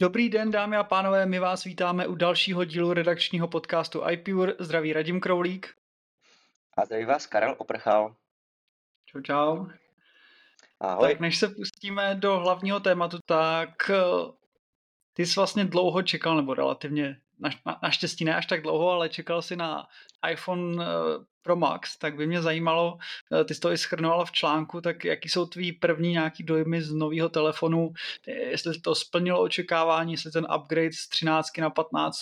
Dobrý den, dámy a pánové, my vás vítáme u dalšího dílu redakčního podcastu iPure. Zdraví Radim Kroulík. A zdraví vás Karel Oprchal. Čau, čau. Ahoj. Tak než se pustíme do hlavního tématu, tak eh, ty jsi vlastně dlouho čekal, nebo relativně, na, na, naštěstí ne až tak dlouho, ale čekal si na iPhone eh, Pro Max, tak by mě zajímalo, eh, ty jsi to i schrnoval v článku, tak jaký jsou tvý první nějaký dojmy z nového telefonu, jestli to splnilo očekávání, jestli ten upgrade z 13 na 15,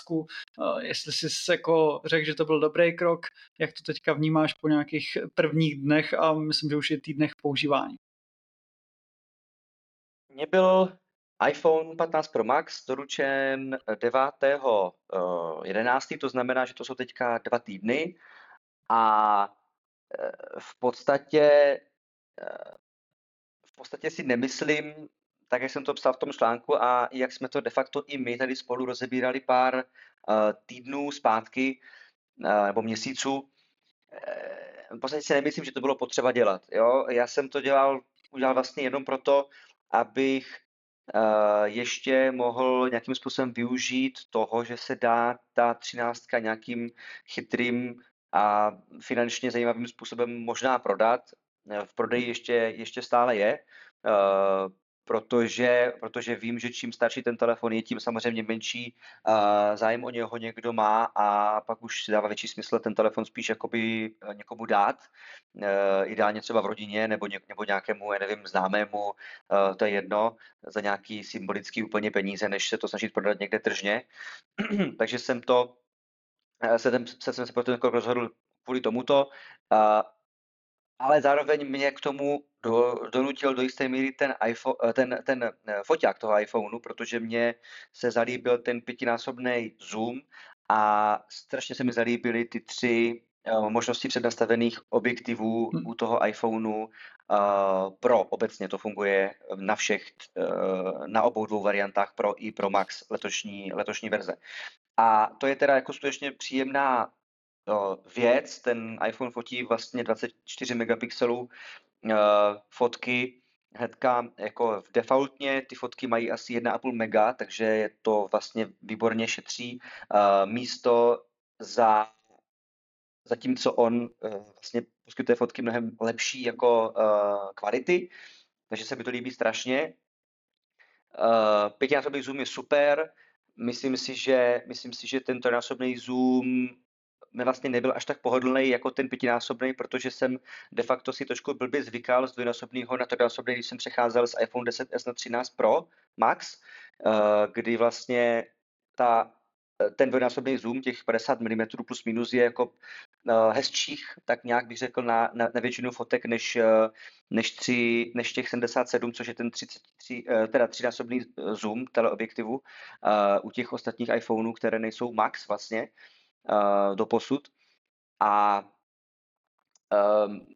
jestli jsi jako řekl, že to byl dobrý krok, jak to teďka vnímáš po nějakých prvních dnech a myslím, že už je týdnech používání. Mně byl iPhone 15 Pro Max doručen 9.11., to znamená, že to jsou teďka dva týdny a e, v podstatě e, v podstatě si nemyslím, tak jak jsem to psal v tom článku a jak jsme to de facto i my tady spolu rozebírali pár e, týdnů zpátky nebo měsíců, v podstatě si nemyslím, že to bylo potřeba dělat. Jo? Já jsem to dělal, udělal vlastně jenom proto, abych ještě mohl nějakým způsobem využít toho, že se dá ta třináctka nějakým chytrým a finančně zajímavým způsobem možná prodat. V prodeji ještě, ještě stále je, protože, protože vím, že čím starší ten telefon je, tím samozřejmě menší uh, zájem o něho někdo má a pak už dává větší smysl ten telefon spíš jakoby eh, někomu dát, ideálně třeba v rodině nebo, ně, nebo nějakému, já nevím, známému, to je jedno, za nějaký symbolický úplně peníze, než se to snažit prodat někde tržně. Takže jsem to, se, ten, se, jsem se pro ten krok rozhodl kvůli tomuto. Uh, ale zároveň mě k tomu do, donutil do jisté míry ten, iPhone, eh, ten, ten eh, foťák toho iPhoneu, protože mně se zalíbil ten pětinásobný zoom a strašně se mi zalíbily ty tři možnosti přednastavených objektivů hmm. u toho iPhoneu uh, Pro. Obecně to funguje na všech, uh, na obou dvou variantách Pro i Pro Max letošní, letošní verze. A to je teda jako skutečně příjemná věc. Ten iPhone fotí vlastně 24 megapixelů uh, fotky hnedka jako v defaultně ty fotky mají asi 1,5 mega, takže je to vlastně výborně šetří uh, místo za zatímco on uh, vlastně poskytuje fotky mnohem lepší jako kvality, takže se mi to líbí strašně. Pětinásobný zoom je super, myslím si, že, myslím si, že ten trojnásobný zoom mi vlastně nebyl až tak pohodlný jako ten pětinásobný, protože jsem de facto si trošku blbě zvykal z dvojnásobného na trojnásobný, když jsem přecházel z iPhone 10s na 13 Pro Max, eh, kdy vlastně ta, eh, ten dvojnásobný zoom, těch 50 mm plus minus je jako hezčích, tak nějak bych řekl na, na, na většinu fotek, než, uh, než, tři, než těch 77, což je ten 33, uh, teda třínásobný zoom teleobjektivu u těch ostatních iPhoneů, které nejsou max vlastně do posud. A um,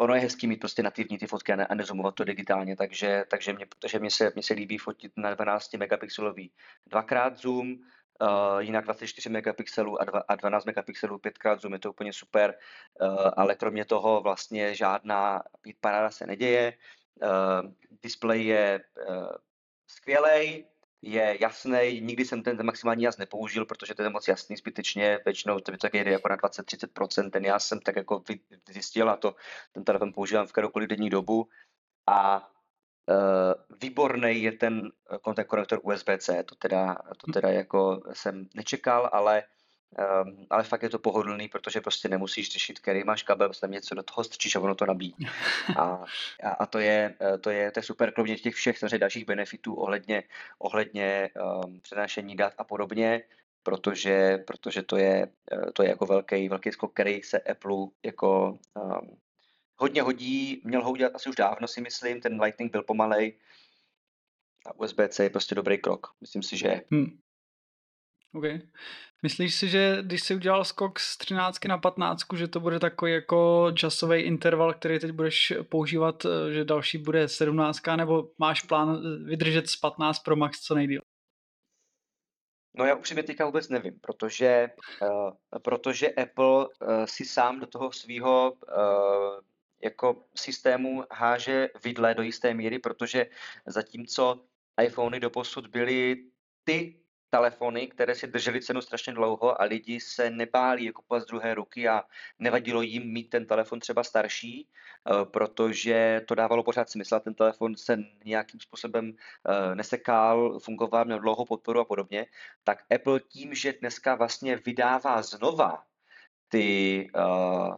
ono je hezký mít prostě nativní ty fotky a, ne, a nezumovat to digitálně, takže, takže, mě, takže mě, se, mě se líbí fotit na 12 megapixelový dvakrát zoom, uh, jinak 24 megapixelů a, dva, a 12 megapixelů pětkrát zoom, je to úplně super, uh, ale kromě toho vlastně žádná paráda se neděje, uh, display je uh, skvělej, je jasný, nikdy jsem ten, maximální jas nepoužil, protože to je moc jasný zbytečně, většinou to tak jde jako na 20-30%, ten já jsem tak jako zjistil a to, ten telefon používám v kteroukoliv denní dobu. A výborný je ten contact konektor USB-C, to teda, to teda jako jsem nečekal, ale Um, ale fakt je to pohodlný, protože prostě nemusíš řešit, který máš kabel, tam něco do toho strčíš a ono to nabíjí. A, a, a to, je, eh, to, je, to je super, kromě těch všech samozřejmě dalších benefitů ohledně, ohledně um, přenášení dat a podobně, protože, protože to, je, eh, to je jako velký, velký skok, který se Apple jako um, hodně hodí, měl ho udělat asi už dávno si myslím, ten Lightning byl pomalej, A USB-C je prostě dobrý krok. Myslím si, že je. Hmm. Okay. Myslíš si, že když jsi udělal skok z 13 na 15, že to bude takový jako časový interval, který teď budeš používat, eh, že další bude 17, nebo máš plán eh, vydržet z 15 Pro Max co nejdíl? No já upřímně teďka vůbec nevím, protože, uh, protože Apple uh, si sám do toho svého uh, jako systému háže vidle do jisté míry, protože zatímco iPhony doposud byly ty telefony, které si držely cenu strašně dlouho a lidi se nebáli kupovat z druhé ruky a nevadilo jim mít ten telefon třeba starší, eh, protože to dávalo pořád smysl a ten telefon se nějakým způsobem eh, nesekal, fungoval, měl dlouhou podporu a podobně, tak Apple tím, že dneska vlastně vydává znova ty uh,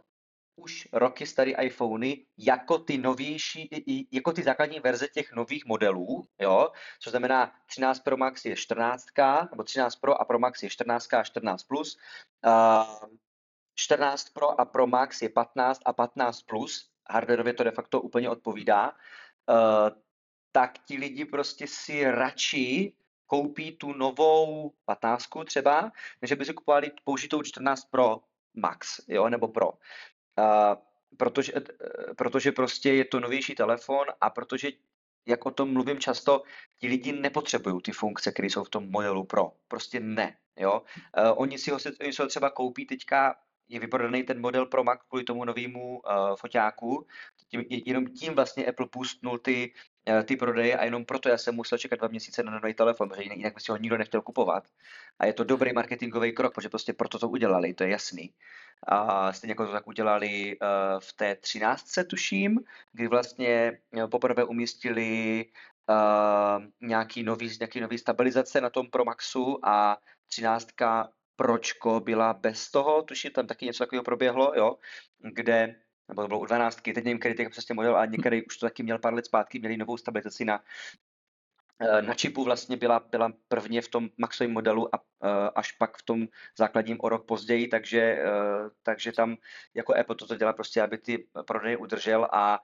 už roky staré iPhony jako ty novější, jako ty základní verze těch nových modelů, jo, což znamená 13 Pro Max je 14, nebo 13 Pro a Pro Max je 14 a 14 plus, uh, 14 Pro a Pro Max je 15 a 15 plus, hardwareově to de facto úplně odpovídá, uh, tak ti lidi prostě si radši koupí tu novou 15 třeba, než by si kupovali použitou 14 Pro Max, jo, nebo Pro. Uh, protože, uh, protože prostě je to novější telefon a protože, jak o tom mluvím často, ti lidi nepotřebují ty funkce, které jsou v tom modelu Pro. Prostě ne. Jo? Uh, oni, si ho, oni si ho třeba koupí teďka, je vyprodaný ten model Pro Max kvůli tomu novému uh, foťáku. Tím, jenom tím vlastně Apple pustnul ty, uh, ty prodeje a jenom proto já jsem musel čekat dva měsíce na nový telefon, protože jinak by si ho nikdo nechtěl kupovat. A je to dobrý marketingový krok, protože prostě proto to udělali, to je jasný. A stejně jako to tak udělali uh, v té 13. tuším, kdy vlastně uh, poprvé umístili uh, nějaký nový, nějaký nový stabilizace na tom Pro Maxu a 13. Pročko byla bez toho, tuším, tam taky něco takového proběhlo, jo, kde nebo to bylo u 12, teď nevím, který přesně model, a některý už to taky měl pár let zpátky, měli novou stabilizaci na Eh, na čipu vlastně byla, byla prvně v tom maxovém modelu a eh, až pak v tom základním o rok později, takže, eh, takže tam jako Apple toto dělá prostě, aby ty prodeje udržel a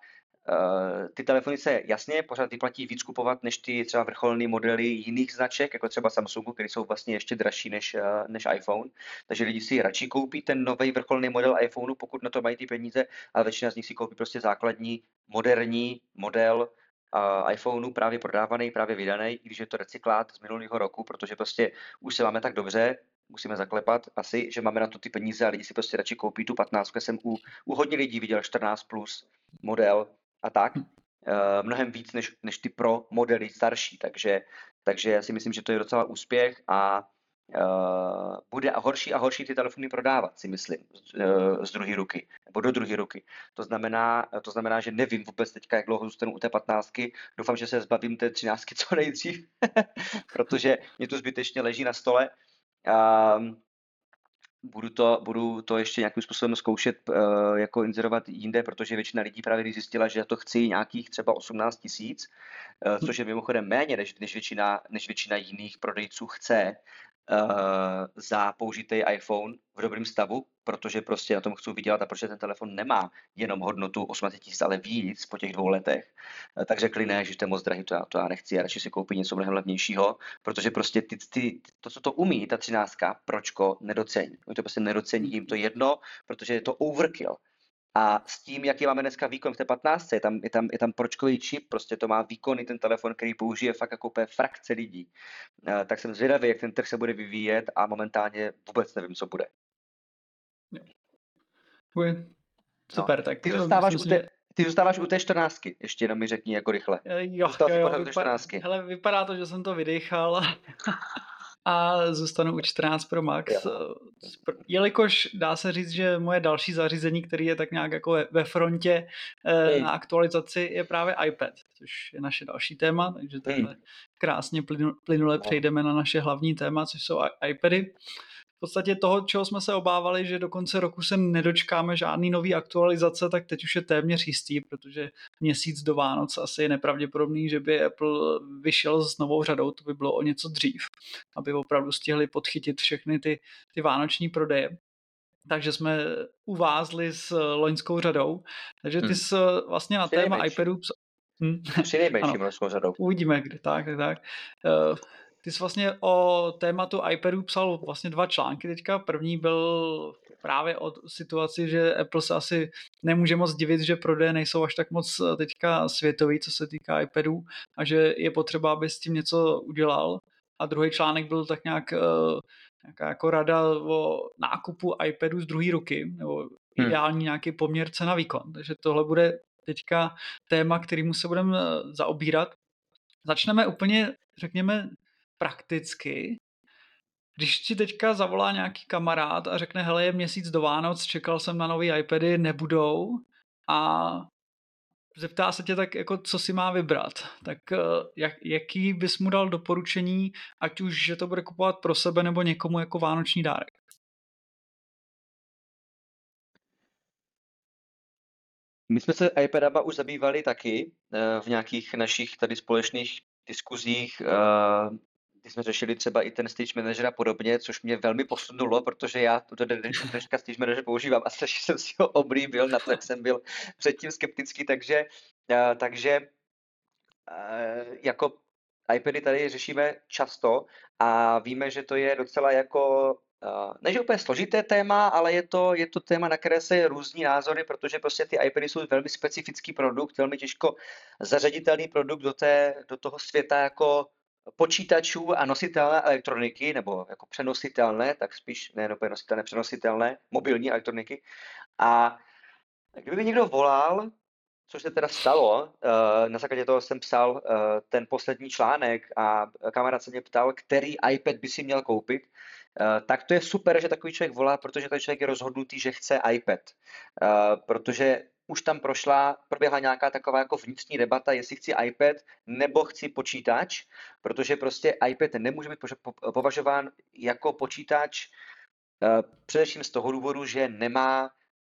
ty telefony se jasně pořád vyplatí víc kupovat než ty třeba vrcholné modely jiných značek, jako třeba Samsungu, které jsou vlastně ještě dražší než, než iPhone. Takže lidi si radši koupí ten nový vrcholný model iPhoneu, pokud na to mají ty peníze, a většina z nich si koupí prostě základní moderní model, uh, iPhoneu právě prodávaný, právě vydaný, i když je to recyklát z minulého roku, protože prostě už se máme tak dobře, musíme zaklepat asi, že máme na to ty peníze a lidi si prostě radši koupí tu 15. Jsem u, u hodně lidí viděl 14 plus model a tak. Uh, mnohem víc než, než ty pro modely starší, takže, takže já si myslím, že to je docela úspěch a uh, bude horší a horší ty telefony prodávat, si myslím, z, uh, z druhé ruky, nebo do druhé ruky. To znamená, to znamená, že nevím vůbec teďka, jak dlouho zůstanu u té patnáctky. Doufám, že se zbavím té třináctky co nejdřív, protože mě to zbytečně leží na stole. Uh, budu to, budu to ještě nějakým způsobem zkoušet uh, jako inzerovat jinde, protože většina lidí právě zjistila, že to chci nějakých třeba 18 tisíc, uh, což je mimochodem méně, než, než, většina, než většina jiných prodejců chce za použitý iPhone v dobrém stavu, protože prostě na tom chci vydělat a protože ten telefon nemá jenom hodnotu 18 tisíc, ale víc po těch dvou letech, uh, tak řekli ne, že to je moc drahý, to já, to já nechci, já radši si koupit něco mnohem levnějšího, protože prostě ty, ty, to, co to umí, ta třináctka, pročko, nedocení. Oni to prostě nedocení, jim to jedno, protože je to overkill. A s tím, jaký máme dneska výkon v té 15, je tam, je tam, je tam pročkový čip, prostě to má výkony ten telefon, který použije fakt jako úplně frakce lidí. Tak jsem zvědavý, jak ten trh se bude vyvíjet a momentálně vůbec nevím, co bude. Bude. Super, no. tak ty zůstáváš, u té, ty zůstáváš u té 14, ještě jenom mi řekni jako rychle. Jo, jo, jo, vypadá, hele, vypadá to, že jsem to vydechal. a zůstanu u 14 Pro Max. Jo. Jelikož dá se říct, že moje další zařízení, který je tak nějak jako ve frontě eh, na aktualizaci, je právě iPad, což je naše další téma, takže takhle krásně plynule no. přejdeme na naše hlavní téma, což jsou iPady v podstatě toho, čeho jsme se obávali, že do konce roku se nedočkáme žádný nový aktualizace, tak teď už je téměř jistý, protože měsíc do Vánoc asi je nepravděpodobný, že by Apple vyšel s novou řadou, to by bylo o něco dřív, aby opravdu stihli podchytit všechny ty, ty vánoční prodeje. Takže jsme uvázli s loňskou řadou. Takže ty hmm. jsi vlastně na téma iPadu Hm. Při nejmenším řadou. Uvidíme, kdy tak, tak, tak. Ty jsi vlastně o tématu iPadu psal vlastně dva články teďka. První byl právě o situaci, že Apple se asi nemůže moc divit, že prodeje nejsou až tak moc eh, teďka světový, co se týká iPadů a že je potřeba, aby s tím něco udělal. A druhý článek byl tak nějak uh, nějaká jako rada o nákupu iPadu z druhé ruky, nebo hmm. ideální nějaký poměr cena výkon. Takže tohle bude teďka téma, kterýmu se budeme eh, zaobírat. Začneme úplně, řekněme, prakticky. Když ti teďka zavolá nějaký kamarád a řekne, hele, je měsíc do Vánoc, čekal jsem na nový iPady, nebudou a zeptá se tě tak, jako co si má vybrat, tak eh, jak, jaký bys mu dal doporučení, ať už, že to bude kupovat pro sebe nebo někomu jako vánoční dárek? My jsme se iPadama už zabývali taky eh, v nějakých našich tady společných diskuzích, kdy jsme řešili třeba i ten stage manager a podobně, což mě velmi posunulo, protože já to dneška stage manager používám a strašně jsem si ho oblíbil, na to, jak jsem byl předtím skeptický, takže, takže jako iPady tady řešíme často a víme, že to je docela jako ne, že úplně složité téma, ale je to, je to téma, na které se různí názory, protože prostě ty iPady jsou velmi specifický produkt, velmi těžko zařaditelný produkt do, té, do toho světa jako počítačů a nositelné elektroniky, nebo jako přenositelné, tak spíš ne úplně nositelné, přenositelné, mobilní elektroniky. A kdyby někdo volal, což se teda stalo, eh, na základě toho jsem psal eh, ten poslední článek a kamarád se mě ptal, který iPad by si měl koupit, Eh, tak to je super, že takový člověk volá, protože ten člověk je rozhodnutý, že chce iPad. Protože už tam prošla, proběhla nějaká taková jako vnitřní debata, jestli chci iPad nebo chci počítač, protože prostě iPad nemůže být považován jako počítač eh, především z toho důvodu, že nemá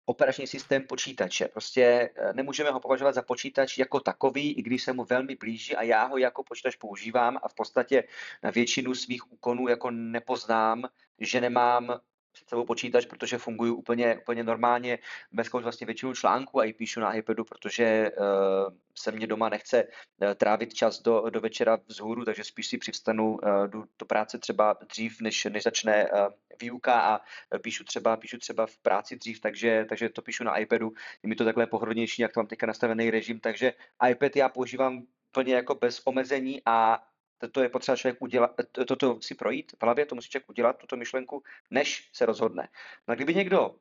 operační systém počítače. Prostě eh, nemůžeme ho považovat za počítač jako takový, i když se mu velmi blíží a já ho jako počítač používám a v podstatě na většinu svých úkonů jako nepoznám, že nemám před sebou počítač, protože fungují úplně, úplně normálně. Bez vlastně většinu článků a i píšu na iPadu, protože uh, se mě doma nechce uh, trávit čas do, do večera vzhůru, takže spíš si přivstanu, uh, jdu do práce třeba dřív, než, než začne uh, výuka a píšu třeba, píšu třeba v práci dřív, takže, takže to píšu na iPadu. Je mi to takhle pohodlnější, jak to mám teďka nastavený režim, takže iPad já používám plně jako bez omezení a to je potřeba člověk udělat, toto si projít v hlavě, to musí člověk udělat, tuto myšlenku, než se rozhodne. No kdyby někdo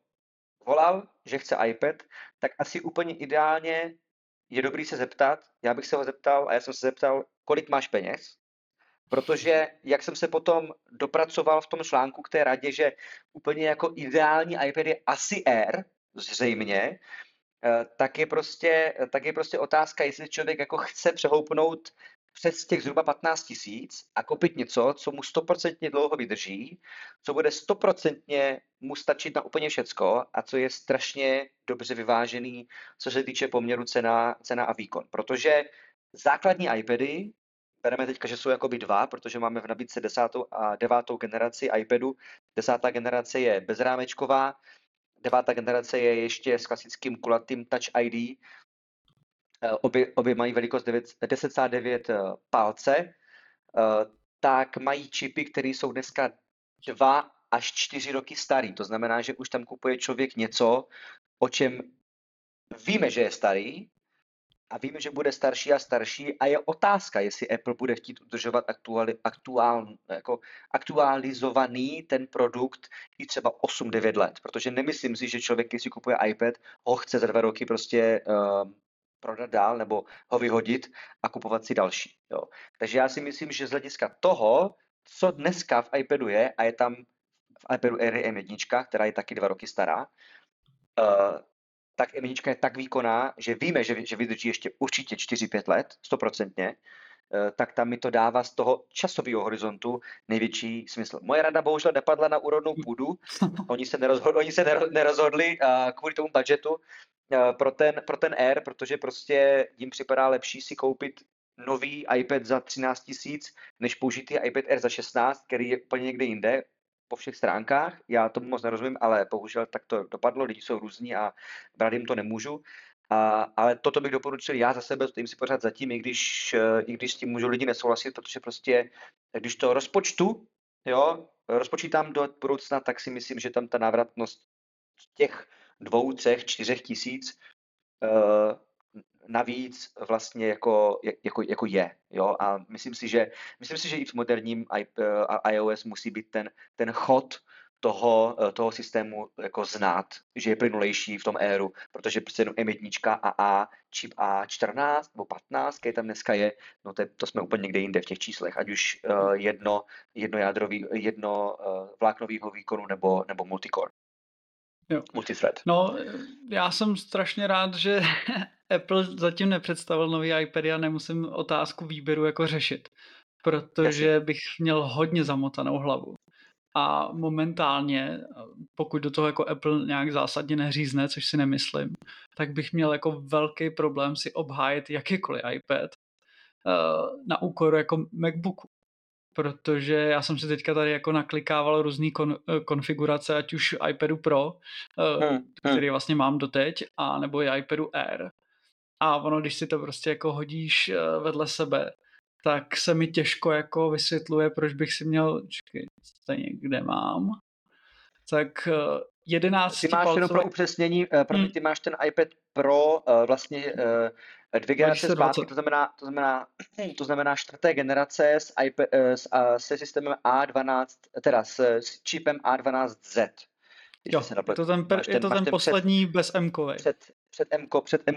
volal, že chce iPad, tak asi úplně ideálně je dobrý se zeptat, já bych se ho zeptal a já jsem se zeptal, kolik máš peněz, protože jak jsem se potom dopracoval v tom článku k té radě, že úplně jako ideální iPad je asi Air, zřejmě, eh, tak je prostě, tak je prostě otázka, jestli člověk jako chce přehoupnout přes těch zhruba 15 tisíc a koupit něco, co mu stoprocentně dlouho vydrží, co bude stoprocentně mu stačit na úplně všecko a co je strašně dobře vyvážený, co se týče poměru cena, cena a výkon. Protože základní iPady, bereme teďka, že jsou jakoby dva, protože máme v nabídce desátou a devátou generaci iPadu. Desátá generace je bezrámečková, devátá generace je ještě s klasickým kulatým Touch ID, obě, obě mají velikost 10,9 eh, palce, eh, tak mají čipy, které jsou dneska dva až čtyři roky starý. To znamená, že už tam kupuje člověk něco, o čem víme, že je starý a víme, že bude starší a starší. A je otázka, jestli Apple bude chtít udržovat aktuali, aktuál, jako aktualizovaný ten produkt i třeba 8-9 let, protože nemyslím si, že člověk, když si kupuje iPad, ho chce za dva roky prostě prodat dál nebo ho vyhodit a kupovat si další. Jo. Takže já si myslím, že z hlediska toho, co dneska v iPadu je, a je tam v iPadu Air M1, která je taky dva roky stará, uh, tak M1 je tak výkonná, že víme, že, že vydrží ještě určitě 4-5 let, stoprocentně, tak tam mi to dává z toho časového horizontu největší smysl. Moje rada bohužel nepadla na úrodnou půdu, oni se nerozhodli, oni se nerozhodli kvůli tomu budgetu, Eh, pro ten, pro ten Air, protože prostě jim připadá lepší si koupit nový iPad za 13 tisíc, než použitý iPad Air za 16, který je úplně někde jinde po všech stránkách. Já tomu moc nerozumím, ale bohužel tak to dopadlo, lidi jsou různí a brát jim to nemůžu. A, ale toto bych doporučil já za sebe, stojím si pořád zatím, i když, eh, i když s tím můžu lidi nesouhlasit, protože prostě, když to rozpočtu, jo, rozpočítám do budoucna, tak si myslím, že tam ta návratnost těch dvou, třech, čtyřech tisíc uh, navíc vlastně jako, jako, jako je. Jo? A myslím si, že, myslím si, že i v moderním iOS musí být ten, ten chod toho, eh, toho systému jako znát, že je plynulejší v tom éru, protože prostě jenom M1 a A, čip A14 nebo 15, který tam dneska je, no to, to jsme úplně někde jinde v těch číslech, ať už uh, jedno, jedno jádrový, jedno uh, vláknovýho výkonu nebo, nebo multicore. Jo. Multithread. No, já jsem strašně rád, že Apple zatím nepředstavil nový iPad a nemusím otázku výběru jako řešit, protože Jasně. bych měl hodně zamotanou hlavu. A momentálně, pokud do toho jako Apple nějak zásadně neřízne, což si nemyslím, tak bych měl jako velký problém si obhájit jakýkoliv iPad uh, na úkor jako MacBooku. Protože já jsem si teďka tady jako naklikával různé kon, eh, konfigurace, ať už iPadu Pro, hmm, hmm. který vlastně mám doteď, a nebo i iPadu Air. A ono, když si to prostě jako hodíš vedle sebe, tak se mi těžko jako vysvětluje, proč bych si měl, čekaj, to někde mám, tak 11 eh, Ty máš palcové... jenom pro upřesnění, uh, hmm. ty máš ten iPad Pro uh, vlastně dvě generace zpátky, to znamená, to znamená, to znamená čtvrté generace s, iPad, s, se systémem A12, teda s, s čipem A12Z. Jo, je to ten, je to ten, ten poslední před, bez m Před, před M, před M,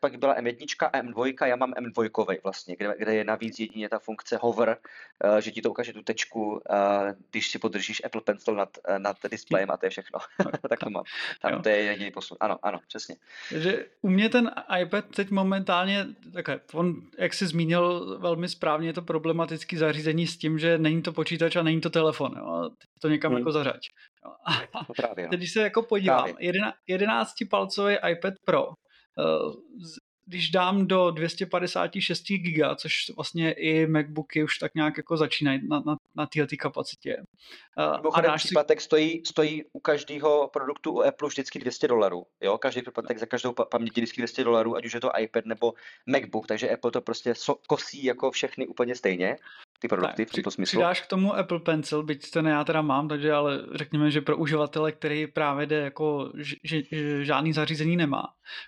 pak byla M1 a M2, já mám M2 vlastně, kde, kde je navíc jedině ta funkce hover, uh, že ti to ukáže tu tečku, uh, když si podržíš Apple Pencil nad, uh, nad displejem a to je všechno. tak to mám. Tam jo. to je jediný posun. Ano, ano, přesně. Takže u mě ten iPad teď momentálně, takhle, on, jak jsi zmínil velmi správně, je to problematický zařízení s tím, že není to počítač a není to telefon. Jo? to někam hmm. jako zařaď. No právě, no. Když se jako podívám, 11-palcový iPad Pro, eh, když dám do 256 GB, což vlastně i MacBooky už tak nějak jako začínají na, na, na této kapacitě. Eh, Mimochodem příplatek si... stojí, stojí u každého produktu u Apple vždycky 200 dolarů. Jo? Každý příplatek za každou paměti vždycky 200 dolarů, ať už je to iPad nebo MacBook, takže Apple to prostě so, kosí jako všechny úplně stejně ty produkty tak, v tomto smyslu. Přidáš k tomu Apple Pencil, byť ten já teda mám, takže ale řekněme, že pro uživatele, který právě jde jako že, že, žádný zařízení nemá.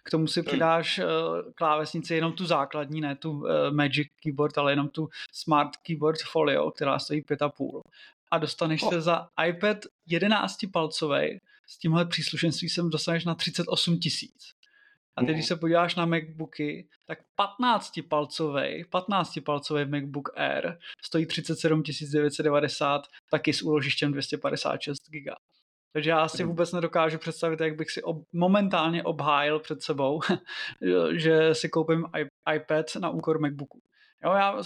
K tomu si hmm. přidáš hmm. klávesnici jenom tu základní, ne tu uh, Magic Keyboard, ale jenom tu Smart Keyboard Folio, která stojí 5,5. A dostaneš oh. se za iPad 11 palcový s tímhle příslušenství sem dostaneš na 38 tisíc. A teď, když se podíváš na MacBooky, tak 15-palcový, 15-palcový MacBook Air stojí 37 990, taky s úložištěm 256 GB. Takže já si vůbec nedokážu představit, jak bych si ob, momentálně obhájil před sebou, že si koupím iPad na úkor MacBooku. Jo, já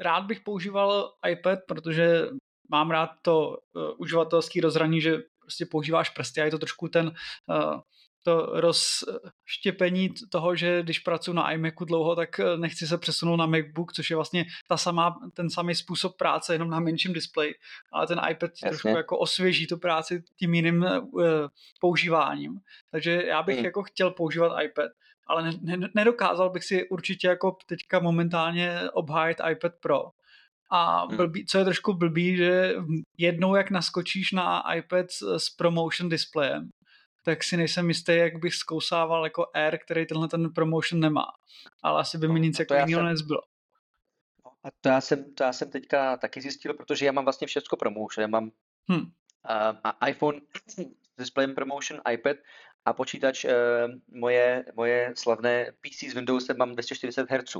rád bych používal iPad, protože mám rád to uh, uživatelský rozhraní, že prostě používáš prsty a je to trošku ten uh, to rozštěpení toho, že když pracuji na iMacu dlouho, tak eh, nechci se přesunout na MacBook, což je vlastně ta samá, ten samý způsob práce, jenom na menším displeji, ale ten iPad Jasně. trošku jako osvěží tu práci tím jiným uh, používáním. Takže já bych hmm. jako chtěl používat iPad, ale ne, ne, nedokázal bych si určitě jako teďka momentálně obhájit iPad Pro. A hmm. blbý, co je trošku blbý, že jednou jak naskočíš na iPad s promotion displejem, tak si nejsem jistý, jak bych zkousával jako Air, který tenhle ten promotion nemá. Ale asi by mi no, nic jako jiného nezbylo. No, a to já, jsem, to já jsem teďka taky zjistil, protože já mám vlastně všechno promotion. Já mám hmm. uh, iPhone s displejem promotion, iPad a počítač uh, moje, moje slavné PC s Windowsem mám 240 Hz,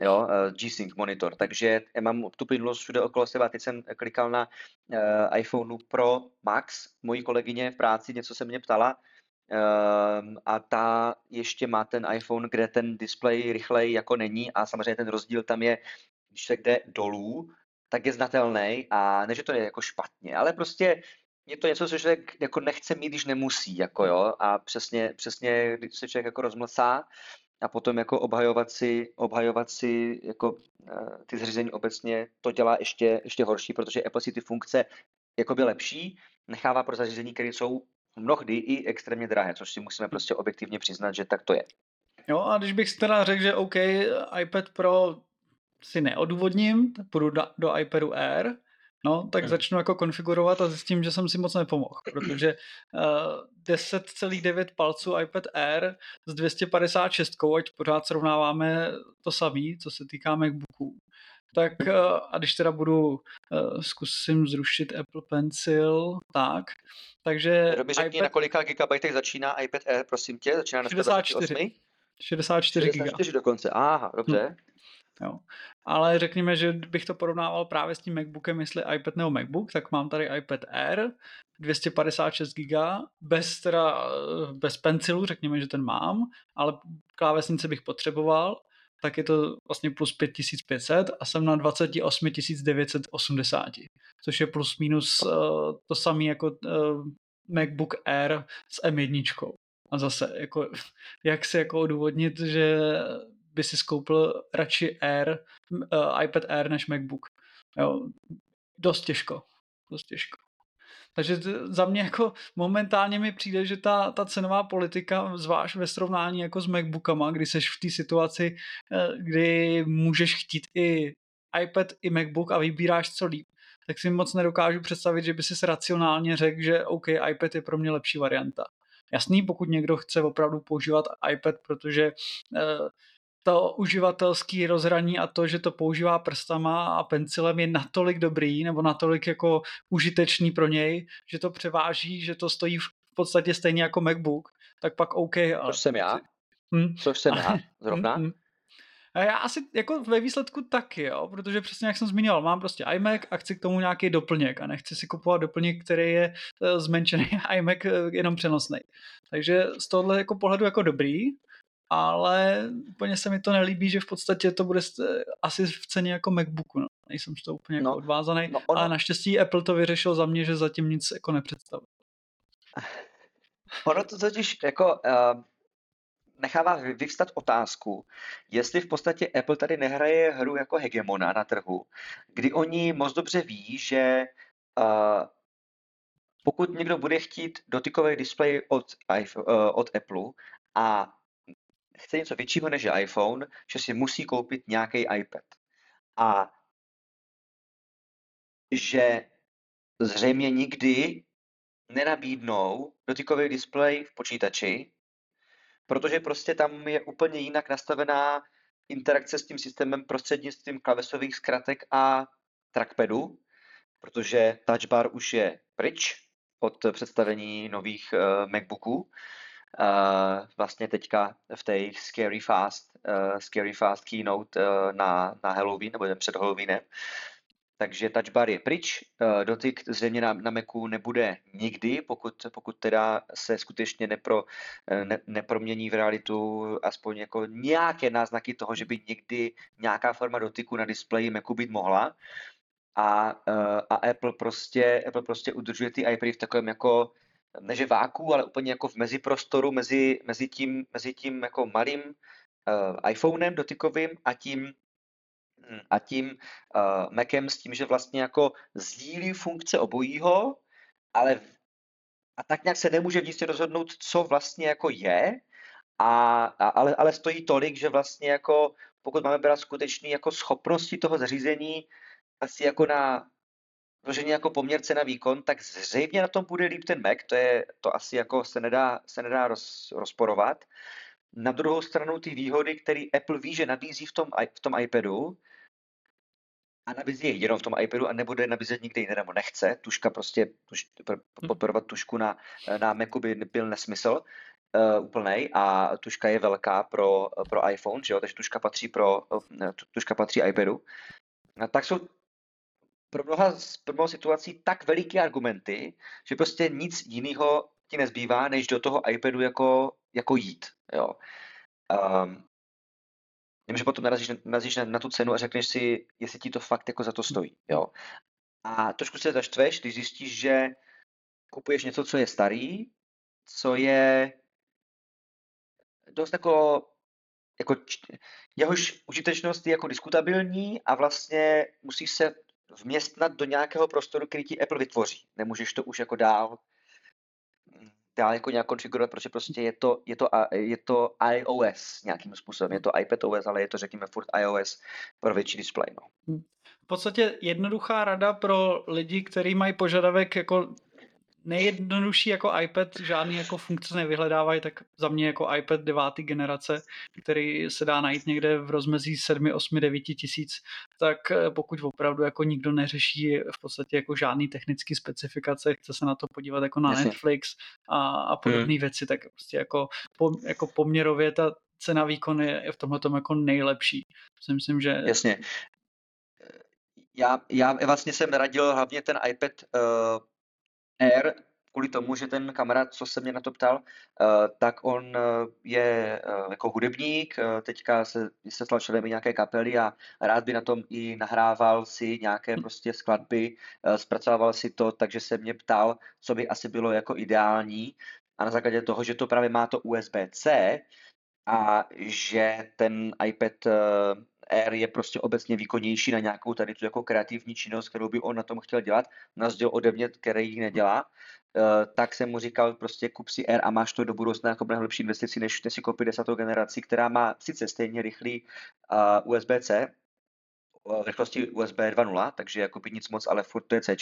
jo, uh, G-Sync monitor, takže mám tu plynulost všude okolo sebe a teď jsem klikal na uh, iPhone Pro Max, mojí kolegyně v práci něco se mě ptala, Uh, a ta ještě má ten iPhone, kde ten display rychlej jako není a samozřejmě ten rozdíl tam je, když se jde dolů, tak je znatelný a ne, že to je jako špatně, ale prostě je to něco, co člověk jako nechce mít, když nemusí, jako jo, a přesně, přesně když se člověk jako rozmlsá a potom jako obhajovat si, obhajovat si jako uh, ty zařízení obecně, to dělá ještě, ještě horší, protože Apple si ty funkce jakoby lepší, nechává pro zařízení, které jsou mnohdy i extrémně drahé, což si musíme prostě objektivně přiznat, že tak to je. Jo, a když bych teda řekl, že OK, iPad Pro si neodůvodním, půjdu do, do iPadu Air, no, tak hmm. začnu jako konfigurovat a zjistím, že jsem si moc nepomohl, protože uh, 10,9 palců iPad Air s 256, ať pořád srovnáváme to samý, co se týká MacBooků, tak uh, a když teda budu, uh, zkusím zrušit Apple Pencil, tak, takže... Robi, řekni, iPad... na kolika gigabajtech začíná iPad Air, prosím tě, začíná na 64. 64 GB. 64 dokonce, aha, dobře. Hmm. Jo. Ale řekněme, že bych to porovnával právě s tím MacBookem, jestli iPad nebo MacBook, tak mám tady iPad Air, 256 GB, bez, teda, bez pencilu, řekněme, že ten mám, ale klávesnice bych potřeboval, tak je to vlastně plus 5500 a jsem na 28 980, což je plus minus uh, to samé jako uh, MacBook Air s M1. A zase, jako, jak si jako odůvodnit, že by si skoupil radši Air, uh, iPad Air než MacBook. Jo, dost těžko. Dost těžko. Takže za mě jako momentálně mi přijde, že ta, ta cenová politika, zvlášť ve srovnání jako s MacBookama, kdy seš v té situaci, eh, kdy můžeš chtít i iPad, i MacBook a vybíráš co líp, tak si moc nedokážu představit, že by si racionálně řekl, že OK, iPad je pro mě lepší varianta. Jasný, pokud někdo chce opravdu používat iPad, protože uh, to uživatelský rozhraní a to, že to používá prstama a pencilem je natolik dobrý nebo natolik jako užitečný pro něj, že to převáží, že to stojí v podstatě stejně jako MacBook, tak pak OK. Ale... Což jsem já. Hmm. Což jsem já, zrovna. Hmm. A já asi jako ve výsledku taky, jo, protože přesně jak jsem zmiňoval, mám prostě iMac a chci k tomu nějaký doplněk a nechci si kupovat doplněk, který je eh, zmenšený iMac eh, jenom přenosný. Takže z tohohle jako pohledu jako dobrý, ale úplně se mi to nelíbí, že v podstatě to bude asi v ceně jako MacBooku. No. Nejsem z toho úplně jako no, jako odvázaný, no ono... ale naštěstí Apple to vyřešil za mě, že zatím nic jako nepředstavil. Ono to totiž jako uh, nechává vyvstat otázku, jestli v podstatě Apple tady nehraje hru jako hegemona na trhu, kdy oni moc dobře ví, že uh, pokud někdo bude chtít dotykový displej od, uh, od Apple a chce něco většího než iPhone, že si musí koupit nějaký iPad. A že zřejmě nikdy nenabídnou dotykový displej v počítači, protože prostě tam je úplně jinak nastavená interakce s tím systémem prostřednictvím klávesových zkratek a trackpadu, protože Touch Bar už je pryč od představení nových uh, MacBooků uh, vlastně teďka v té Scary Fast, uh, Scary Fast keynote uh, na, na Halloween, nebo před Halloweenem. Takže touch bar je pryč, uh, dotyk zřejmě na, na Macu nebude nikdy, pokud, pokud teda se skutečně nepro, ne, nepromění v realitu aspoň jako nějaké náznaky toho, že by někdy nějaká forma dotyku na displeji Macu být mohla. A, uh, a Apple prostě, Apple prostě udržuje ty iPady v takovém jako než je váku, ale úplně jako v meziprostoru mezi, mezi, tím, mezi tím jako malým uh, iPhonem dotykovým a tím a tím uh, Macem s tím, že vlastně jako sdílí funkce obojího, ale a tak nějak se nemůže vnitřně rozhodnout, co vlastně jako je, a, a, ale, ale stojí tolik, že vlastně jako pokud máme brát skutečný jako schopnosti toho zařízení asi jako na vloženě jako poměr cena výkon, tak zřejmě na tom bude líp ten Mac, to, je, to asi jako se nedá, se nedá roz, rozporovat. Na druhou stranu ty výhody, které Apple ví, že nabízí v tom, v tom iPadu, a nabízí je jenom v tom iPadu a nebude nabízet nikde jinde, nebo nechce. Tuška prostě, tuš, hm. podporovat tušku na, na Macu by byl nesmysl uh, úplnej a tuška je velká pro, pro iPhone, že jo? takže tuška patří pro, uh, tuška patří iPadu. A tak jsou pro mnoha, pro mnoha situací tak veliký argumenty, že prostě nic jiného ti nezbývá, než do toho iPadu jako, jako jít. Jo. Um, Vím, že potom narazíš, narazíš na, na tu cenu a řekneš si, jestli ti to fakt jako za to stojí. Jo. A trošku se zaštveš, když zjistíš, že kupuješ něco, co je starý, co je dost jako, jako jehož užitečnost je jako diskutabilní a vlastně musíš se vměstnat do nějakého prostoru, který ti Apple vytvoří. Nemůžeš to už jako dál dál jako nějak konfigurovat, protože prostě je to, je to, je to iOS nějakým způsobem. Je to iPadOS, ale je to řekněme furt iOS pro větší display. No. Hm. V podstatě jednoduchá rada pro lidi, kteří mají požadavek jako nejjednodušší jako iPad, žádný jako funkce nevyhledávají, tak za mě jako iPad devátý generace, který se dá najít někde v rozmezí 7, 8, 9 tisíc, tak eh, pokud opravdu jako nikdo neřeší v podstatě jako žádný technický specifikace, chce se na to podívat jako na Jasně. Netflix a, a podobné hmm. věci, tak prostě jako, po, jako poměrově ta cena výkon je, je v tomhle jako nejlepší. Si myslím, že... Jasně. Já, já vlastně jsem radil hlavně ten iPad uh Air, kvůli tomu, že ten kamarád, co se mě na to ptal, uh, tak on uh, je uh, jako hudebník, teďka se, se stal členem nějaké kapely a rád by na tom i nahrával si nějaké prostě skladby, zpracovával si to, takže se mě ptal, co by asi bylo jako ideální. A na základě toho, že to právě má to USB-C a že ten iPad Air je prostě obecně výkonnější na nějakou tady tu jako kreativní činnost, kterou by on na tom chtěl dělat, na rozdíl ode mě, který ji nedělá, uh, tak jsem mu říkal prostě kup si Air a máš to do budoucna jako mnohem lepší investici, než si koupit desátou generaci, která má sice stejně rychlý uh, USB-C, v rychlosti USB 2.0, jako jakoby nic moc, ale furt to je C,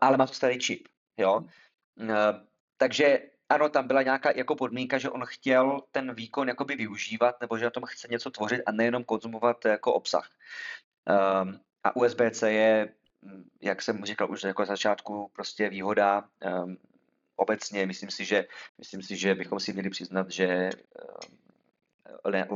ale má to starý čip, jo. Uh, takže ano, tam byla nějaká jako podmínka, že on chtěl ten výkon jakoby využívat, nebo že na tom chce něco tvořit a nejenom konzumovat jako obsah. Um, a USB-C je, jak jsem říkal už jako začátku, prostě výhoda um, obecně. Myslím si, že, myslím si, že bychom si měli přiznat, že um,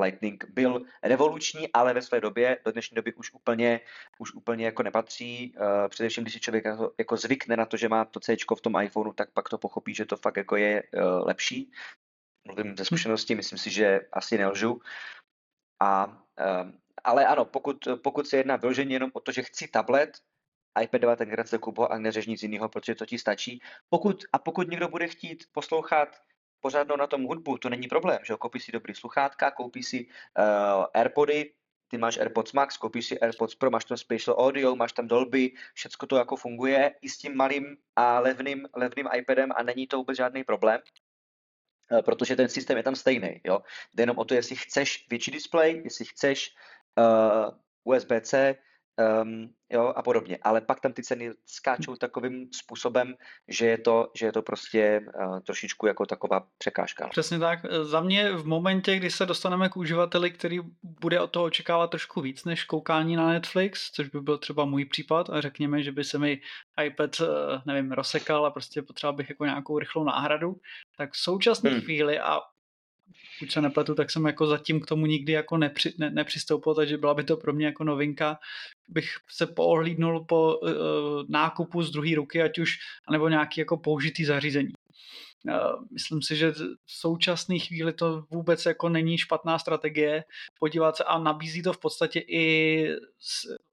Lightning byl revoluční, ale ve své době, do dnešní doby už úplně, už úplně jako nepatří. Uh, především, když si člověk jako, jako zvykne na to, že má to C v tom iPhoneu, tak pak to pochopí, že to fakt jako je uh, lepší. Mluvím ze zkušenosti, myslím si, že asi nelžu. A, uh, ale ano, pokud, pokud se jedná vyloženě jenom o to, že chci tablet, iPad 9 generace Kubo a neřeš nic jiného, protože to ti stačí. Pokud, a pokud někdo bude chtít poslouchat pořádnou na tom hudbu, to není problém, že jo? si dobrý sluchátka, koupí si uh, Airpody, ty máš AirPods Max, koupíš si AirPods Pro, máš tam Spatial Audio, máš tam Dolby, všechno to jako funguje i s tím malým a levným, levným iPadem a není to vůbec žádný problém eh, protože ten systém je tam stejný. Jo? Jde jenom o to, jestli chceš větší display, jestli chceš uh, USB-C, um, jo, a podobně. Ale pak tam ty ceny skáčou takovým způsobem, že je to, že je to prostě uh, trošičku jako taková překážka. Přesně tak. Za mě v momentě, kdy se dostaneme k uživateli, který bude od toho očekávat trošku víc než koukání na Netflix, což by byl třeba můj případ a řekněme, že by se mi iPad, eh, nevím, rozsekal a prostě potřeboval bych jako nějakou rychlou náhradu, tak v současné hmm. chvíli a pokud se nepletu, tak jsem jako zatím k tomu nikdy jako nepři, ne, nepřistoupil, takže byla by to pro mě jako novinka. Bych se poohlídnul po uh, nákupu z druhé ruky, ať už, nebo nějaký jako použitý zařízení. Uh, myslím si, že v současné chvíli to vůbec jako není špatná strategie podívat se a nabízí to v podstatě i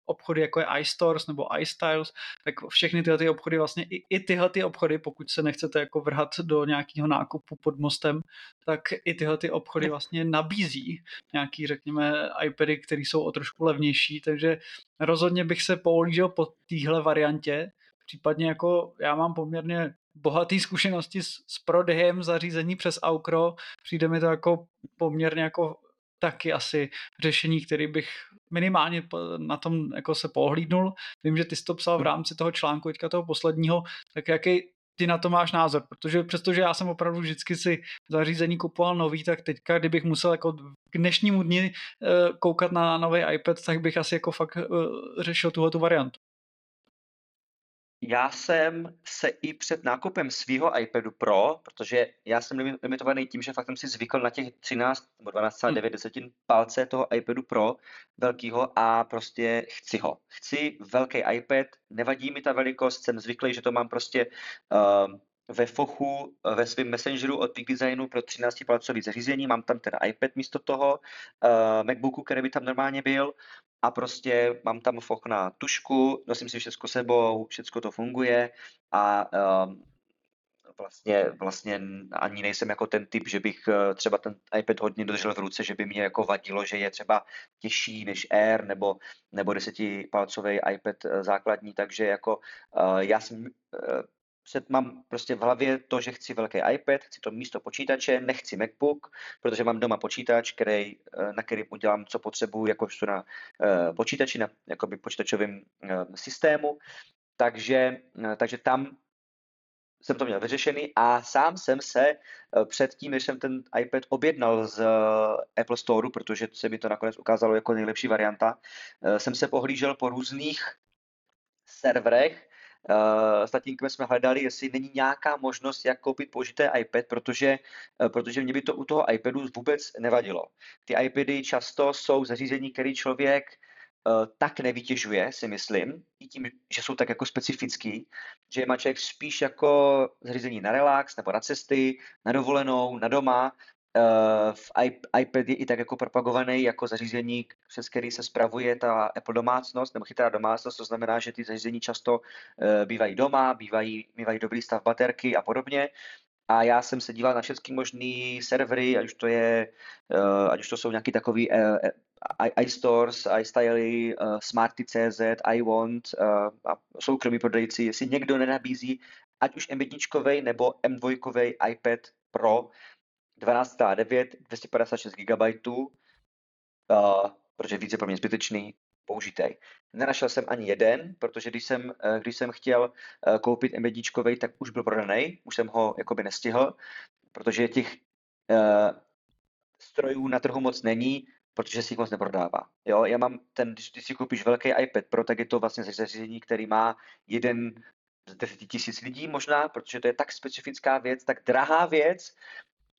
obchody, jako je iStores nebo iStyles, tak všechny tyhle ty obchody, vlastně i, i tyhle ty obchody, pokud se nechcete jako vrhat do nějakého nákupu pod mostem, tak i tyhle ty obchody vlastně nabízí nějaký, řekněme, iPady, které jsou o trošku levnější, takže rozhodně bych se pohlížel po téhle variantě, případně jako já mám poměrně bohatý zkušenosti s, s prodejem zařízení přes Aukro, přijde mi to jako poměrně jako taky asi řešení, který bych minimálně na tom jako se pohlídnul. Vím, že ty jsi to psal v rámci toho článku teďka toho posledního, tak jaký ty na to máš názor, protože přestože já jsem opravdu vždycky si zařízení kupoval nový, tak teďka, kdybych musel jako k dnešnímu dni uh, koukat na nový iPad, tak bych asi jako fakt uh, řešil tuhle tu variantu. Já jsem se i před nákupem svého iPadu Pro, protože já jsem limitovaný tím, že fakt jsem si zvykl na těch 13 nebo 12,9 hmm. desetin palce toho iPadu Pro velkýho a prostě chci ho. Chci velký iPad, nevadí mi ta velikost, jsem zvyklý, že to mám prostě uh, ve fochu, ve svém messengeru od Peak Designu pro 13 palcový zařízení, mám tam ten iPad místo toho, uh, MacBooku, který by tam normálně byl. A prostě mám tam foch na tušku, nosím si všechno sebou, všechno to funguje. A um, vlastně, vlastně ani nejsem jako ten typ, že bych uh, třeba ten iPad hodně držel v ruce, že by mě jako vadilo, že je třeba těžší než Air nebo, nebo desetipalcový iPad základní, takže jako já jsem před, mám prostě v hlavě to, že chci velký iPad, chci to místo počítače, nechci MacBook, protože mám doma počítač, který, eh, na který udělám, co potřebuji, jako na uh, počítači, na jakoby počítačovém uh, systému. Takže, uh, takže tam jsem to měl vyřešený a sám jsem se předtím, než jsem ten iPad objednal z Apple Store, protože se mi to nakonec ukázalo jako nejlepší varianta, jsem se pohlížel po různých serverech, s tatínkem jsme hledali, jestli není nějaká možnost, jak koupit použité iPad, protože, uh, protože mě by to u toho iPadu vůbec nevadilo. Ty iPady často jsou zařízení, který člověk uh, tak nevytěžuje, si myslím, i tím, že jsou tak jako specifický, že má člověk spíš jako zařízení na relax nebo na cesty, na dovolenou, na doma, v iPad je i tak jako propagovaný jako zařízení, přes který se spravuje ta Apple domácnost nebo chytrá domácnost, to znamená, že ty zařízení často uh, bývají doma, bývají, bývají dobrý stav baterky a podobně. A já jsem se díval na všechny možné servery, ať už to je, uh, ať už to jsou nějaký takový iStores, iStyly, Smarty.cz, iWant a soukromí prodejci, jestli někdo nenabízí ať už M1 nebo M2 iPad Pro, 12,9, 256 GB, uh, protože víc je pro mě zbytečný, použitý. Nenašel jsem ani jeden, protože když jsem, uh, když jsem chtěl uh, koupit M1, tak už byl prodaný, už jsem ho jakoby nestihl, protože těch uh, strojů na trhu moc není, protože si jich moc neprodává. Jo, já mám ten, když, si koupíš velký iPad Pro, tak je to vlastně zařízení, který má jeden z 10 tisíc lidí možná, protože to je tak specifická věc, tak drahá věc,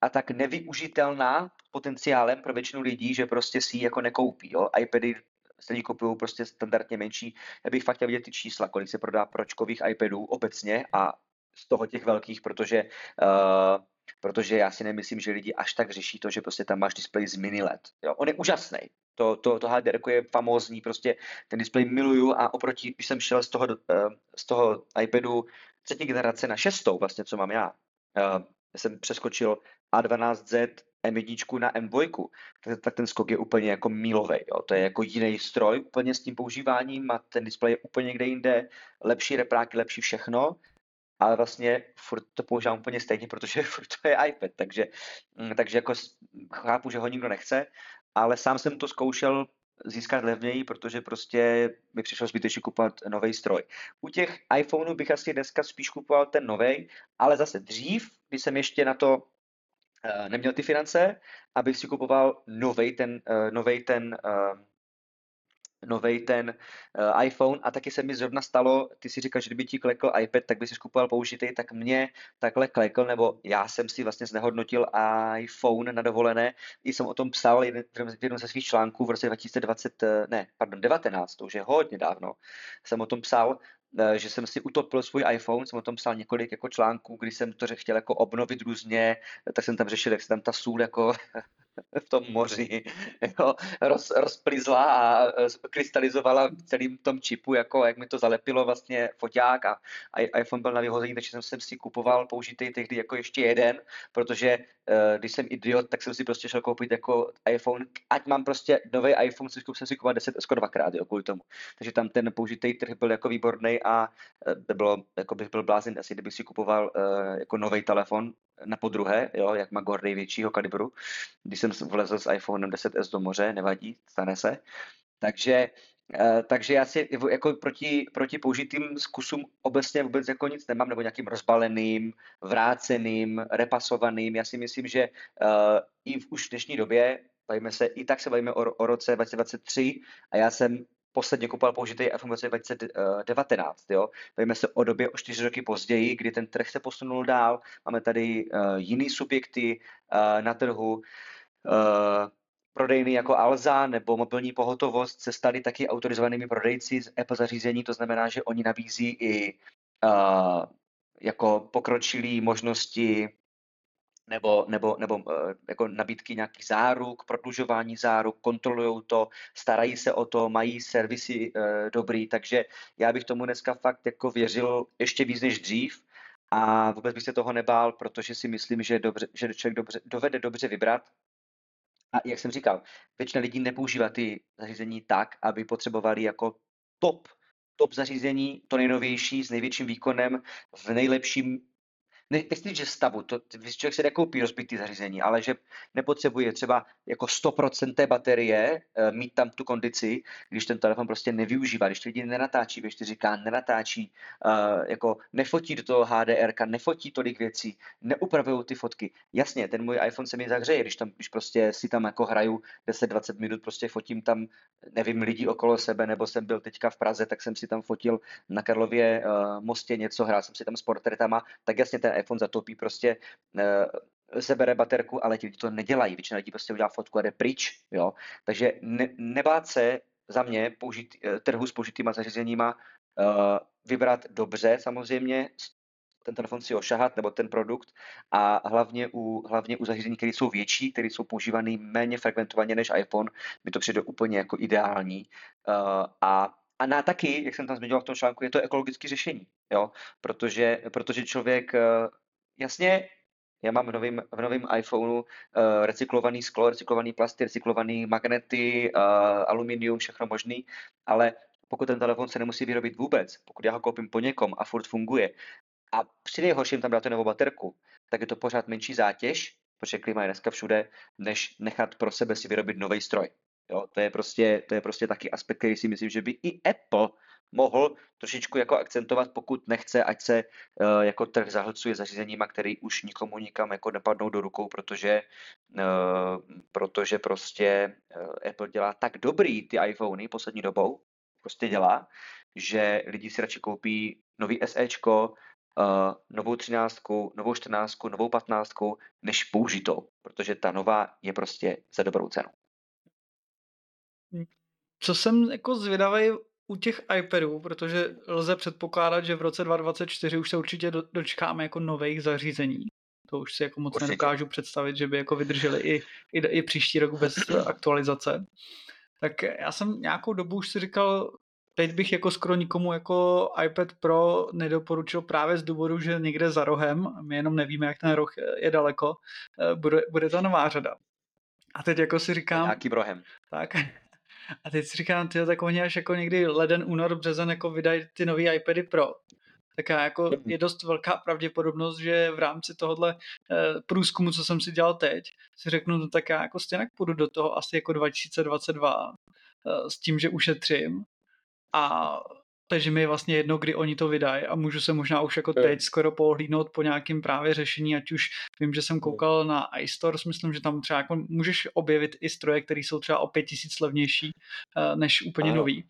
a tak nevyužitelná potenciálem pro většinu lidí, že prostě si ji jako nekoupí. Jo? iPady se lidi kupují prostě standardně menší. Já bych fakt chtěl vidět ty čísla, kolik se prodá pročkových iPadů obecně a z toho těch velkých, protože uh, protože já si nemyslím, že lidi až tak řeší to, že prostě tam máš displej z mini LED. Jo? On je úžasný. To, to, to HDR je famózní, prostě ten displej miluju a oproti, když jsem šel z toho, uh, z toho iPadu třetí generace na šestou, vlastně, co mám já, uh, jsem přeskočil A12Z M1 na M2, tak, tak ten skok je úplně jako mílový. To je jako jiný stroj úplně s tím používáním a ten displej je úplně někde jinde, lepší repráky, lepší všechno, ale vlastně furt to používám úplně stejně, protože furt to je iPad, takže, mm, takže jako chápu, že ho nikdo nechce, ale sám jsem to zkoušel získat levněji, protože prostě mi přišlo zbytečně kupovat nový stroj. U těch iPhoneů bych asi dneska spíš kupoval ten nový, ale zase dřív, když jsem ještě na to neměl ty finance, abych si kupoval nový ten, uh, novej ten uh, nový ten uh, iPhone. A taky se mi zrovna stalo, ty si říkal, že kdyby ti klekl iPad, tak by si kupoval použitý, tak mě takhle klekl, nebo já jsem si vlastně znehodnotil iPhone na dovolené, i jsem o tom psal v jednom ze svých článků v roce 2020, eh, ne, pardon, 19, to už je hodně dávno, jsem o tom psal, eh, že jsem si utopil svůj iPhone, jsem o tom psal několik jako článků, kdy jsem to chtěl jako obnovit různě, tak jsem tam řešil, jak se tam ta sůl jako v tom moři jako roz, rozplizla a e, krystalizovala v celém tom čipu, jako jak mi to zalepilo vlastně foťák a, iPhone byl na vyhození, takže jsem, si kupoval použitý tehdy jako ještě jeden, protože uh, když jsem idiot, tak jsem si prostě šel koupit jako iPhone, ať mám prostě nový iPhone, což jsem si kupoval 10 skoro dvakrát, jo, kvůli tomu. Takže tam ten použitý trh byl jako výborný a by bylo, jako bych byl blázen asi, kdybych si kupoval jako nový telefon, na podruhé, jo, jak má Gord největšího kalibru. Když jsem vlezl s iPhone 10s do moře, nevadí, stane se. Takže, uh, takže já si jako proti, proti použitým zkusům obecně vůbec jako nic nemám, nebo nějakým rozbaleným, vráceným, repasovaným. Já si myslím, že uh, i v už dnešní době, bavíme se, i tak se bavíme o, o roce 2023 a já jsem posledně kupoval použitý iPhone 2019. Jo? Bavíme se o době o čtyři roky později, kdy ten trh se posunul dál. Máme tady uh, jiný subjekty uh, na trhu. Uh, prodejny jako Alza nebo mobilní pohotovost se staly taky autorizovanými prodejci z Apple zařízení, to znamená, že oni nabízí i uh, jako pokročilé možnosti nebo, nebo, nebo uh, jako nabídky nějakých záruk, prodlužování záruk, kontrolují to, starají se o to, mají servisy uh, dobrý, takže já bych tomu dneska fakt jako věřil ještě víc než dřív a vůbec bych se toho nebál, protože si myslím, že, dobře, že člověk dobře, dovede dobře vybrat. A jak jsem říkal, většina lidí nepoužívá ty zařízení tak, aby potřebovali jako top top zařízení, to nejnovější, s největším výkonem, v nejlepším ne, nechci říct, že stavu, to, člověk se nekoupí rozbitý zařízení, ale že nepotřebuje třeba jako 100% té baterie uh, mít tam tu kondici, když ten telefon prostě nevyužívá, když lidi nenatáčí ve 4K, nenatáčí, uh, jako nefotí do toho HDR, nefotí tolik věcí, neupravují ty fotky. Jasně, ten můj iPhone se mi zahřeje, když tam, když prostě si tam jako hraju 10-20 minut, prostě fotím tam, nevím, lidí okolo sebe, nebo jsem byl teďka v Praze, tak jsem si tam fotil na Karlově uh, mostě něco, hrál jsem si tam s portretama, tak jasně ten iPhone zatopí, prostě e, sebere baterku, ale ti to nedělají. Většina lidí prostě udělá fotku a jde pryč. Jo? Takže ne, nebát se za mě použít, e, trhu s použitýma zařízeníma, e, vybrat dobře samozřejmě, ten telefon si ošahat, nebo ten produkt, a hlavně u, hlavně u zařízení, které jsou větší, které jsou používané méně frekventovaně než iPhone, mi to přijde úplně jako ideální. Uh, a a na taky, jak jsem tam zmiňoval v tom článku, je to ekologické řešení, jo? Protože, protože člověk, eh, jasně, já mám v novém, v novém iPhoneu uh, recyklovaný sklo, recyklovaný plasty, recyklovaný magnety, uh, aluminium, všechno možný, ale pokud ten telefon se nemusí vyrobit vůbec, pokud já ho koupím po někom a furt funguje a při nejhorším tam dáte novou baterku, tak je to pořád menší zátěž, protože klima je dneska všude, než nechat pro sebe si vyrobit nový stroj. Jo, to, je prostě, to je prostě taky aspekt, který si myslím, že by i Apple mohl trošičku jako akcentovat, pokud nechce, ať se uh, jako trh zahlcuje zařízeníma, který už nikomu nikam jako nepadnou do rukou, protože, uh, protože prostě uh, Apple dělá tak dobrý ty iPhony poslední dobou, prostě dělá, že lidi si radši koupí nový SEčko, uh, novou třináctku, novou čtrnáctku, novou patnáctku, než použitou, protože ta nová je prostě za dobrou cenu. Co jsem jako zvědavý u těch iPadů, protože lze předpokládat, že v roce 2024 už se určitě dočkáme jako nových zařízení. To už si jako moc určitě. nedokážu představit, že by jako vydrželi i, i, i příští rok bez aktualizace. Tak já jsem nějakou dobu už si říkal, teď bych jako skoro nikomu jako iPad Pro nedoporučil právě z důvodu, že někde za rohem, my jenom nevíme, jak ten roh je daleko, eh, bude, bude ta nová řada. A teď jako si říkám... Nějakým rohem. Tak, a teď si říkám, ty tak oni až jako někdy leden, únor, březen jako vydají ty nový iPady Pro. Tak jako je dost velká pravděpodobnost, že v rámci tohohle eh, průzkumu, co jsem si dělal teď, si řeknu, no tak já jako stěnak půjdu do toho asi jako 2022 eh, s tím, že ušetřím a takže mi je vlastně jedno, kdy oni to vydají a můžu se možná už jako teď skoro pohlídnout po nějakým právě řešení, ať už vím, že jsem koukal na iStores, myslím, že tam třeba jako můžeš objevit i stroje, které jsou třeba o pět tisíc levnější uh, než úplně ano. nový.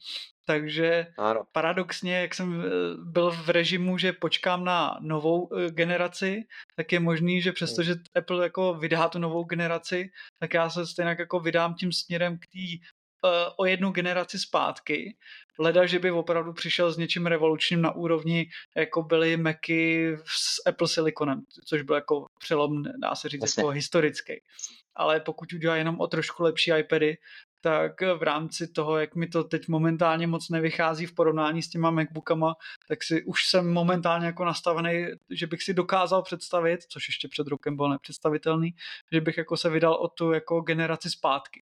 Takže ano. paradoxně, jak jsem eh, byl v režimu, že počkám na novou eh, generaci, tak je možný, že přestože Apple jako vydá tu novou generaci, tak já se stejně jako vydám tím směrem k té o jednu generaci zpátky leda, že by opravdu přišel s něčím revolučním na úrovni, jako byly Macy s Apple Siliconem, což byl jako přelom, dá se říct, jako historický. Ale pokud udělá jenom o trošku lepší iPady, tak v rámci toho, jak mi to teď momentálně moc nevychází v porovnání s těma MacBookama, tak si už jsem momentálně jako nastavený, že bych si dokázal představit, což ještě před rokem bylo nepředstavitelný, že bych jako se vydal o tu jako generaci zpátky.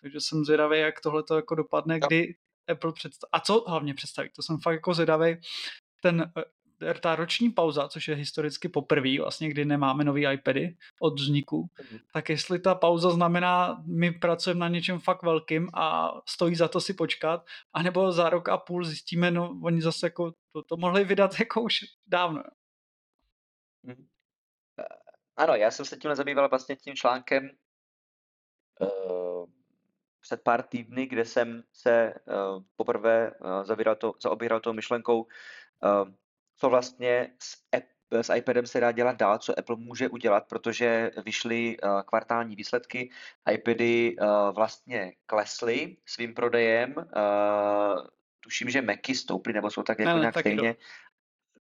Takže jsem zvědavý, jak tohle to jako dopadne, kdy Apple představí. A co hlavně představí? To jsem fakt jako zvědavý. Ten, eh, ta roční pauza, což je historicky poprvé, vlastně, kdy nemáme nový iPady od vzniku, mm. tak jestli ta pauza znamená, my pracujeme na něčem fakt velkým a stojí za to si počkat, anebo za rok a půl zjistíme, no oni zase jako to, to mohli vydat jako už dávno. Mm. Ano, já jsem se tím zabýval vlastně tím článkem uh, před pár týdny, kde jsem se uh, poprvé uh, to, zaobíral tou myšlenkou, uh, co vlastně s, s iPadem se dá dělat dál, co Apple může udělat, protože vyšly uh, kvartální výsledky. iPady uh, vlastně klesly svým prodejem. Uh, tuším, že Macy stouply, nebo jsou tak jako ne, nějak stejně. Do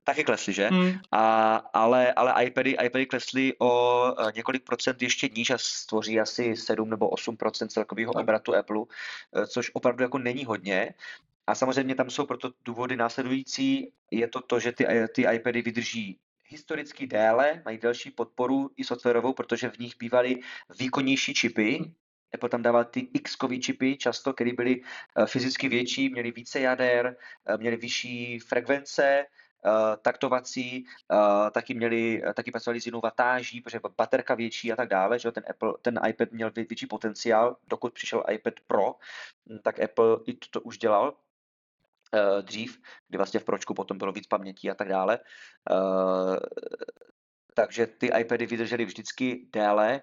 taky klesly, že? Hmm. A, ale, ale iPady, iPady klesly o uh, několik procent ještě níž a stvoří asi 7 nebo 8 procent celkového obratu Apple, uh, což opravdu jako není hodně. A samozřejmě tam jsou proto důvody následující. Je to to, že ty, ty iPady vydrží historicky déle, mají delší podporu i softwarovou, protože v nich bývaly výkonnější čipy, Apple tam dával ty x čipy často, které byly fyzicky větší, měly více jader, měly vyšší frekvence, taktovací, uh, taky měli, taky pracovali s jinou vatáží, protože baterka větší a tak dále, že ten, Apple, ten iPad měl větší potenciál, dokud přišel iPad Pro, hm, tak Apple i to, už dělal, dřív, kdy vlastně v Pročku potom bylo víc paměti a tak dále. Takže ty iPady vydržely vždycky déle.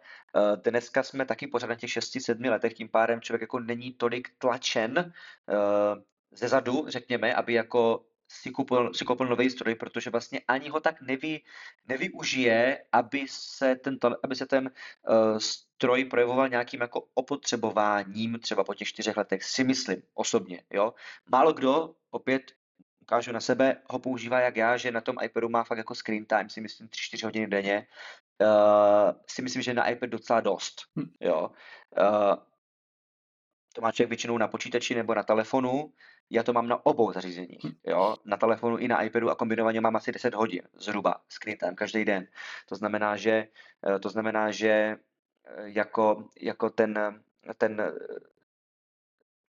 Dneska jsme taky pořád na těch 6-7 letech, tím pádem člověk jako není tolik tlačen ze zadu, řekněme, aby jako si koupil, si koupil nový stroj, protože vlastně ani ho tak nevy, nevyužije, aby se ten, aby se ten uh, stroj projevoval nějakým jako opotřebováním třeba po těch čtyřech letech, si myslím osobně. Jo? Málo kdo, opět ukážu na sebe, ho používá jak já, že na tom iPadu má fakt jako screen time, si myslím 3-4 hodiny denně. Uh, si myslím, že na iPad docela dost. Hm. Jo? Uh, to má člověk většinou na počítači nebo na telefonu, já to mám na obou zařízeních, hm. jo, na telefonu i na iPadu a kombinovaně mám asi 10 hodin zhruba screen time každý den. To znamená, že, eh, to znamená, že eh, jako, jako ten, ten eh,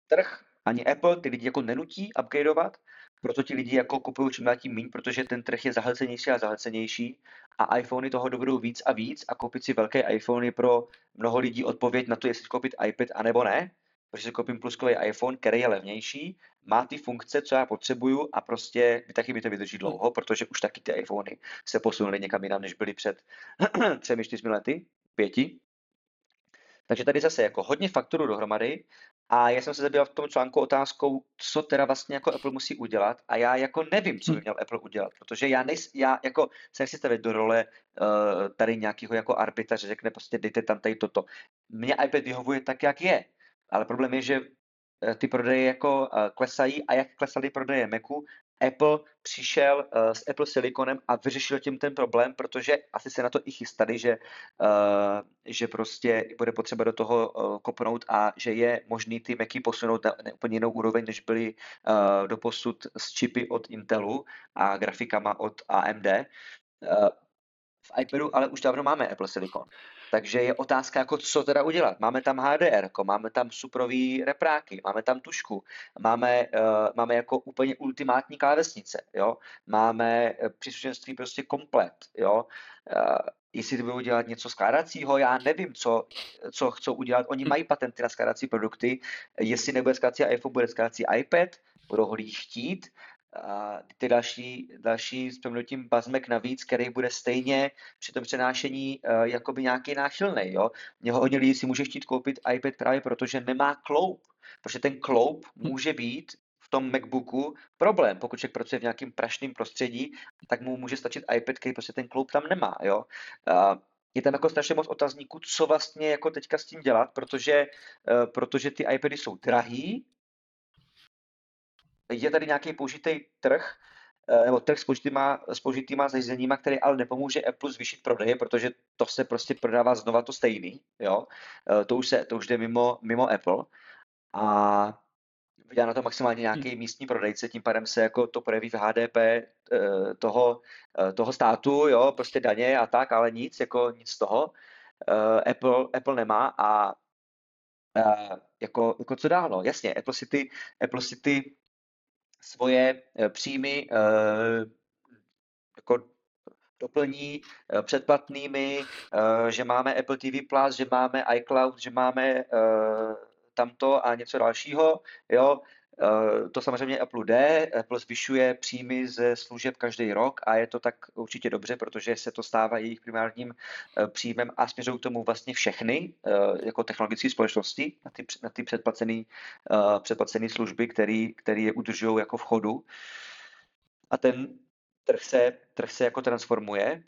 trh, ani Apple ty lidi jako nenutí upgradeovat, proto ti lidi jako kupují čím dál tím méně, protože ten trh je zahlcenější a zahlcenější a iPhony toho dovedou víc a víc a koupit si velké iPhony pro mnoho lidí odpověď na to, jestli koupit iPad anebo ne, protože si koupím pluskový iPhone, který je levnější, má ty funkce, co já potřebuju a prostě taky mi to vydrží dlouho, protože už taky ty iPhony se posunuly někam jinam, než byly před třemi, čtyřmi lety, pěti. Takže tady zase jako hodně faktorů dohromady a já jsem se zabýval v tom článku otázkou, co teda vlastně jako Apple musí udělat a já jako nevím, co by hm. měl Apple udělat, protože já, nejs, já jako se nechci stavit do role uh, tady nějakého jako arbitra, že řekne prostě dejte tam tady toto. Mně iPad vyhovuje tak, jak je, ale problém je, že eh, ty prodeje jako eh, klesají a jak klesaly prodeje Macu, Apple přišel uh, s Apple Siliconem a vyřešil tím ten problém, protože asi se na to i chystali, že, že prostě bude potřeba do toho kopnout a že je možný ty Macy posunout na, úplně jinou úroveň, než byly uh, doposud s čipy od Intelu a grafikama od AMD. V iPadu ale už dávno máme Apple Silicon. Takže je otázka, jako co teda udělat. Máme tam HDR, máme tam suprový repráky, máme tam tušku, máme, uh, máme jako úplně ultimátní klávesnice, jo? máme uh, příslušenství prostě komplet, jo? Uh, jestli to budou dělat něco skládacího, já nevím, co, co chcou udělat. Oni mají patenty na skládací produkty, jestli nebude skládací iPhone, bude skládací iPad, budou ho chtít, a ty další, další s přemnutím bazmek navíc, který bude stejně při tom přenášení uh, jakoby nějaký náchylný. Jo? Mě hodně lidí si může chtít koupit iPad právě proto, že nemá kloup. Protože ten kloup hm. může být v tom MacBooku problém. Pokud člověk pracuje v nějakém prašném prostředí, tak mu může stačit iPad, který prostě ten kloup tam nemá. Jo? Uh, je tam jako strašně moc otazníků, co vlastně jako teďka s tím dělat, protože, uh, protože ty iPady jsou drahý, je tady nějaký použitý trh, eh, nebo trh s použitýma, s použitýma zařízeníma, který ale nepomůže Apple zvýšit prodeje, protože to se prostě prodává znova to stejný, jo. Eh, to už, se, to už jde mimo, mimo Apple a vydělá na to maximálně nějaký hmm. místní prodejce, tím pádem se jako to projeví v HDP eh, toho, toho státu, jo, prostě daně a tak, ale nic, jako nic z toho Apple, Apple nemá a jako, jako co dál, no, jasně, Apple si ty, Apple si ty svoje eh, příjmy eh, jako doplní eh, předplatnými, že máme Apple TV+, že máme iCloud, že máme tamto a něco dalšího, jo, to samozřejmě Apple jde, Apple zvyšuje příjmy ze služeb každý rok a je to tak určitě dobře, protože se to stává jejich primárním eh, příjmem a směřují k tomu vlastně všechny eh, jako technologické společnosti na ty, na ty předplacené předplacený služby, který je udržují jako v chodu. A ten trh se, trh se jako transformuje,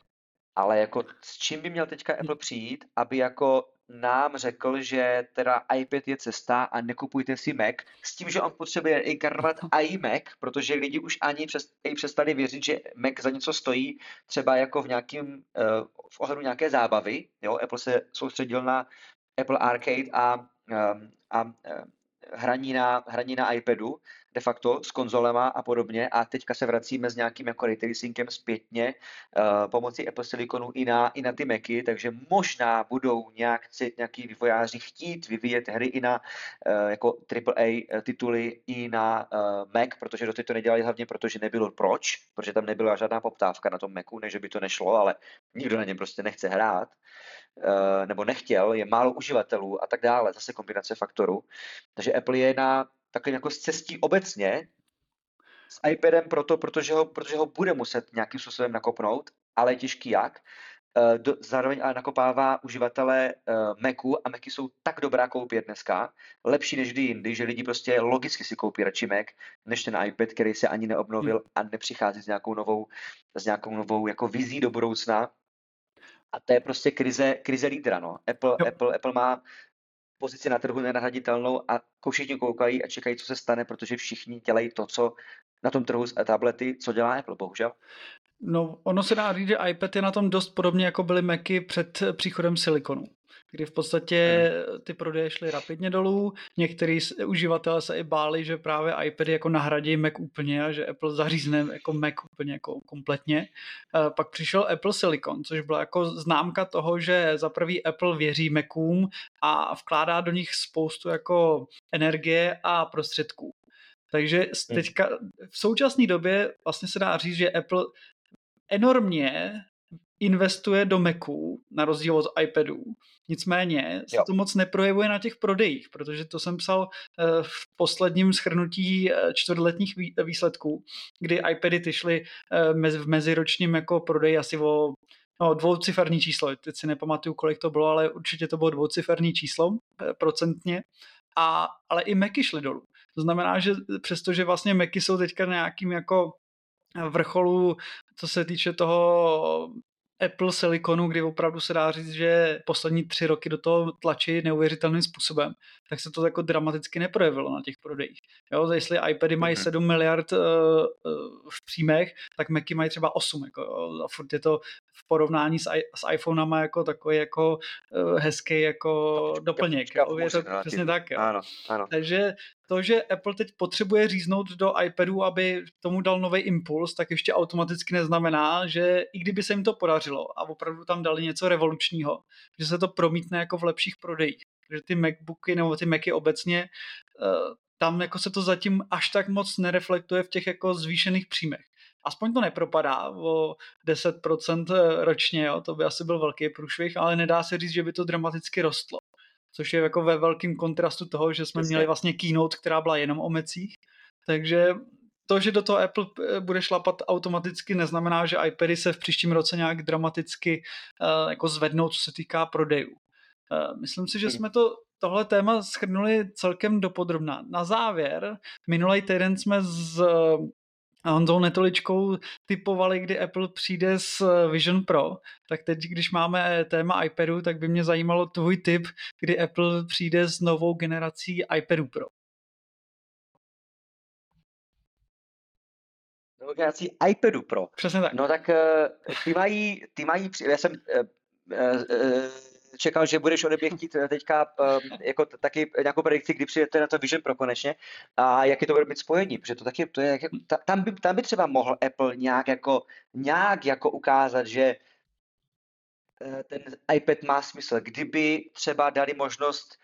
ale jako s čím by měl teďka Apple přijít, aby jako nám řekl, že teda iPad je cesta a nekupujte si Mac, s tím, že on potřebuje inkarnovat iMac, protože lidi už ani přes, přestali věřit, že Mac za něco stojí, třeba jako v nějakým, uh, v ohledu nějaké zábavy, jo, Apple se soustředil na Apple Arcade a, um, a uh, hraní na, hraní na iPadu, de facto s konzolema a podobně a teďka se vracíme s nějakým jako ray tracingem zpětně uh, pomocí Apple Siliconu i na, i na ty Macy, takže možná budou nějak, nějaký vývojáři chtít vyvíjet hry i na uh, jako AAA tituly i na uh, Mac, protože doteď to nedělali hlavně protože nebylo proč, protože tam nebyla žádná poptávka na tom Macu, než by to nešlo, ale nikdo na něm prostě nechce hrát. Uh, nebo nechtěl, je málo uživatelů a tak dále, zase kombinace faktorů. Takže Apple je na takovým jako cestí obecně s iPadem proto, protože ho, protože ho bude muset nějakým způsobem nakopnout, ale je těžký jak. Uh, do, zároveň ale nakopává uživatele uh, Macu a Macy jsou tak dobrá koupě dneska, lepší než kdy jindy, že lidi prostě logicky si koupí radši Mac, než ten iPad, který se ani neobnovil hmm. a nepřichází s nějakou novou, s nějakou novou jako vizí do budoucna. A to je prostě krize, krize lídra, no. Apple, Apple, Apple má pozici na trhu nenahraditelnou a všichni koukají a čekají, co se stane, protože všichni dělají to, co na tom trhu s tablety, co dělá Apple, bohužel. No, ono se dá říct, že iPad je na tom dost podobně, jako byly Macy před příchodem silikonu kdy v podstatě ty prodeje šly rapidně dolů. Některý uživatelé se i báli, že právě iPady jako nahradí Mac úplně a že Apple zařízne jako Mac úplně jako kompletně. Pak přišel Apple Silicon, což byla jako známka toho, že za prvý Apple věří Macům a vkládá do nich spoustu jako energie a prostředků. Takže hmm. teďka v současné době vlastně se dá říct, že Apple enormně investuje do Macu, na rozdíl od iPadů. Nicméně se jo. to moc neprojevuje na těch prodejích, protože to jsem psal eh, v posledním schrnutí eh, čtvrtletních výsledků, kdy iPady ty šly eh, v meziročním jako prodej asi o no, dvouciferní číslo. Teď si nepamatuju, kolik to bylo, ale určitě to bylo dvouciferní číslo procentně. A, ale i Macy šly dolů. To znamená, že přestože vlastně Macy jsou teďka nějakým jako vrcholu, co se týče toho Apple Siliconu, kdy opravdu se dá říct, že poslední tři roky do toho tlačí neuvěřitelným způsobem, tak se to jako dramaticky neprojevilo na těch prodejích. Jo, jestli iPady mají 7 mhm. miliard uh, v příjmech, tak Macy mají třeba 8. Jako, a furt je to v porovnání s, s iPhonama jako takový jako uh, hezký jako doplněk. Jo, je to přesně tak. Jo. Ano, ano. Takže to, že Apple teď potřebuje říznout do iPadu, aby tomu dal nový impuls, tak ještě automaticky neznamená, že i kdyby se jim to podařilo a opravdu tam dali něco revolučního, že se to promítne jako v lepších prodejích. Že ty MacBooky nebo ty Macy obecně, eh, tam jako se to zatím až tak moc nereflektuje v těch jako zvýšených příjmech. Aspoň to nepropadá o 10% ročně, jo? to by asi byl velký průšvih, ale nedá se říct, že by to dramaticky rostlo což je jako ve velkém kontrastu toho, že jsme měli vlastně keynote, která byla jenom o mecích. Takže to, že do toho Apple eh, bude šlapat automaticky, neznamená, že iPady se v příštím roce nějak dramaticky uh, jako zvednou, co se týká prodejů. Uh, myslím si, že jsme to tohle téma schrnuli celkem dopodrobná. Na závěr, minulý týden jsme z Honzou Netoličkou typovali, kdy Apple přijde s Vision Pro, tak teď, když máme téma iPadu, tak by mě zajímalo tvůj tip, kdy Apple přijde s novou generací iPadu Pro. Novou generací iPadu Pro. Přesně tak. No tak eh, ty mají, ty mají, já jsem eh, eh, čekal, že budeš ode mě chtít eh, teďka um, jako taky nějakou predikci, kdy přijete na to Vision Pro konečně a jaký to bude mít spojení, protože to taky, to je, tam, by, tam by třeba mohl Apple nějak jako, nějak jako ukázat, že eh, ten iPad má smysl. Kdyby třeba dali možnost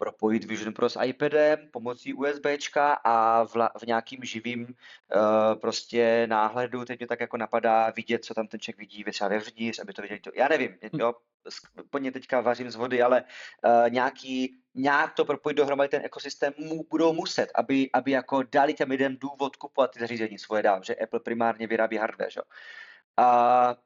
propojit Vision Pro s iPadem pomocí USBčka a v, v nějakým živým uh, prostě náhledu, teď mě tak jako napadá vidět, co tam ten člověk vidí třeba vevnitř, aby to viděli. To, já nevím, jo, plně teďka vařím z vody, ale uh, nějaký, nějak to propojit dohromady ten ekosystém mu, budou muset, aby, aby jako dali těm lidem důvod kupovat ty zařízení svoje dál, že Apple primárně vyrábí hardware, že? Uh,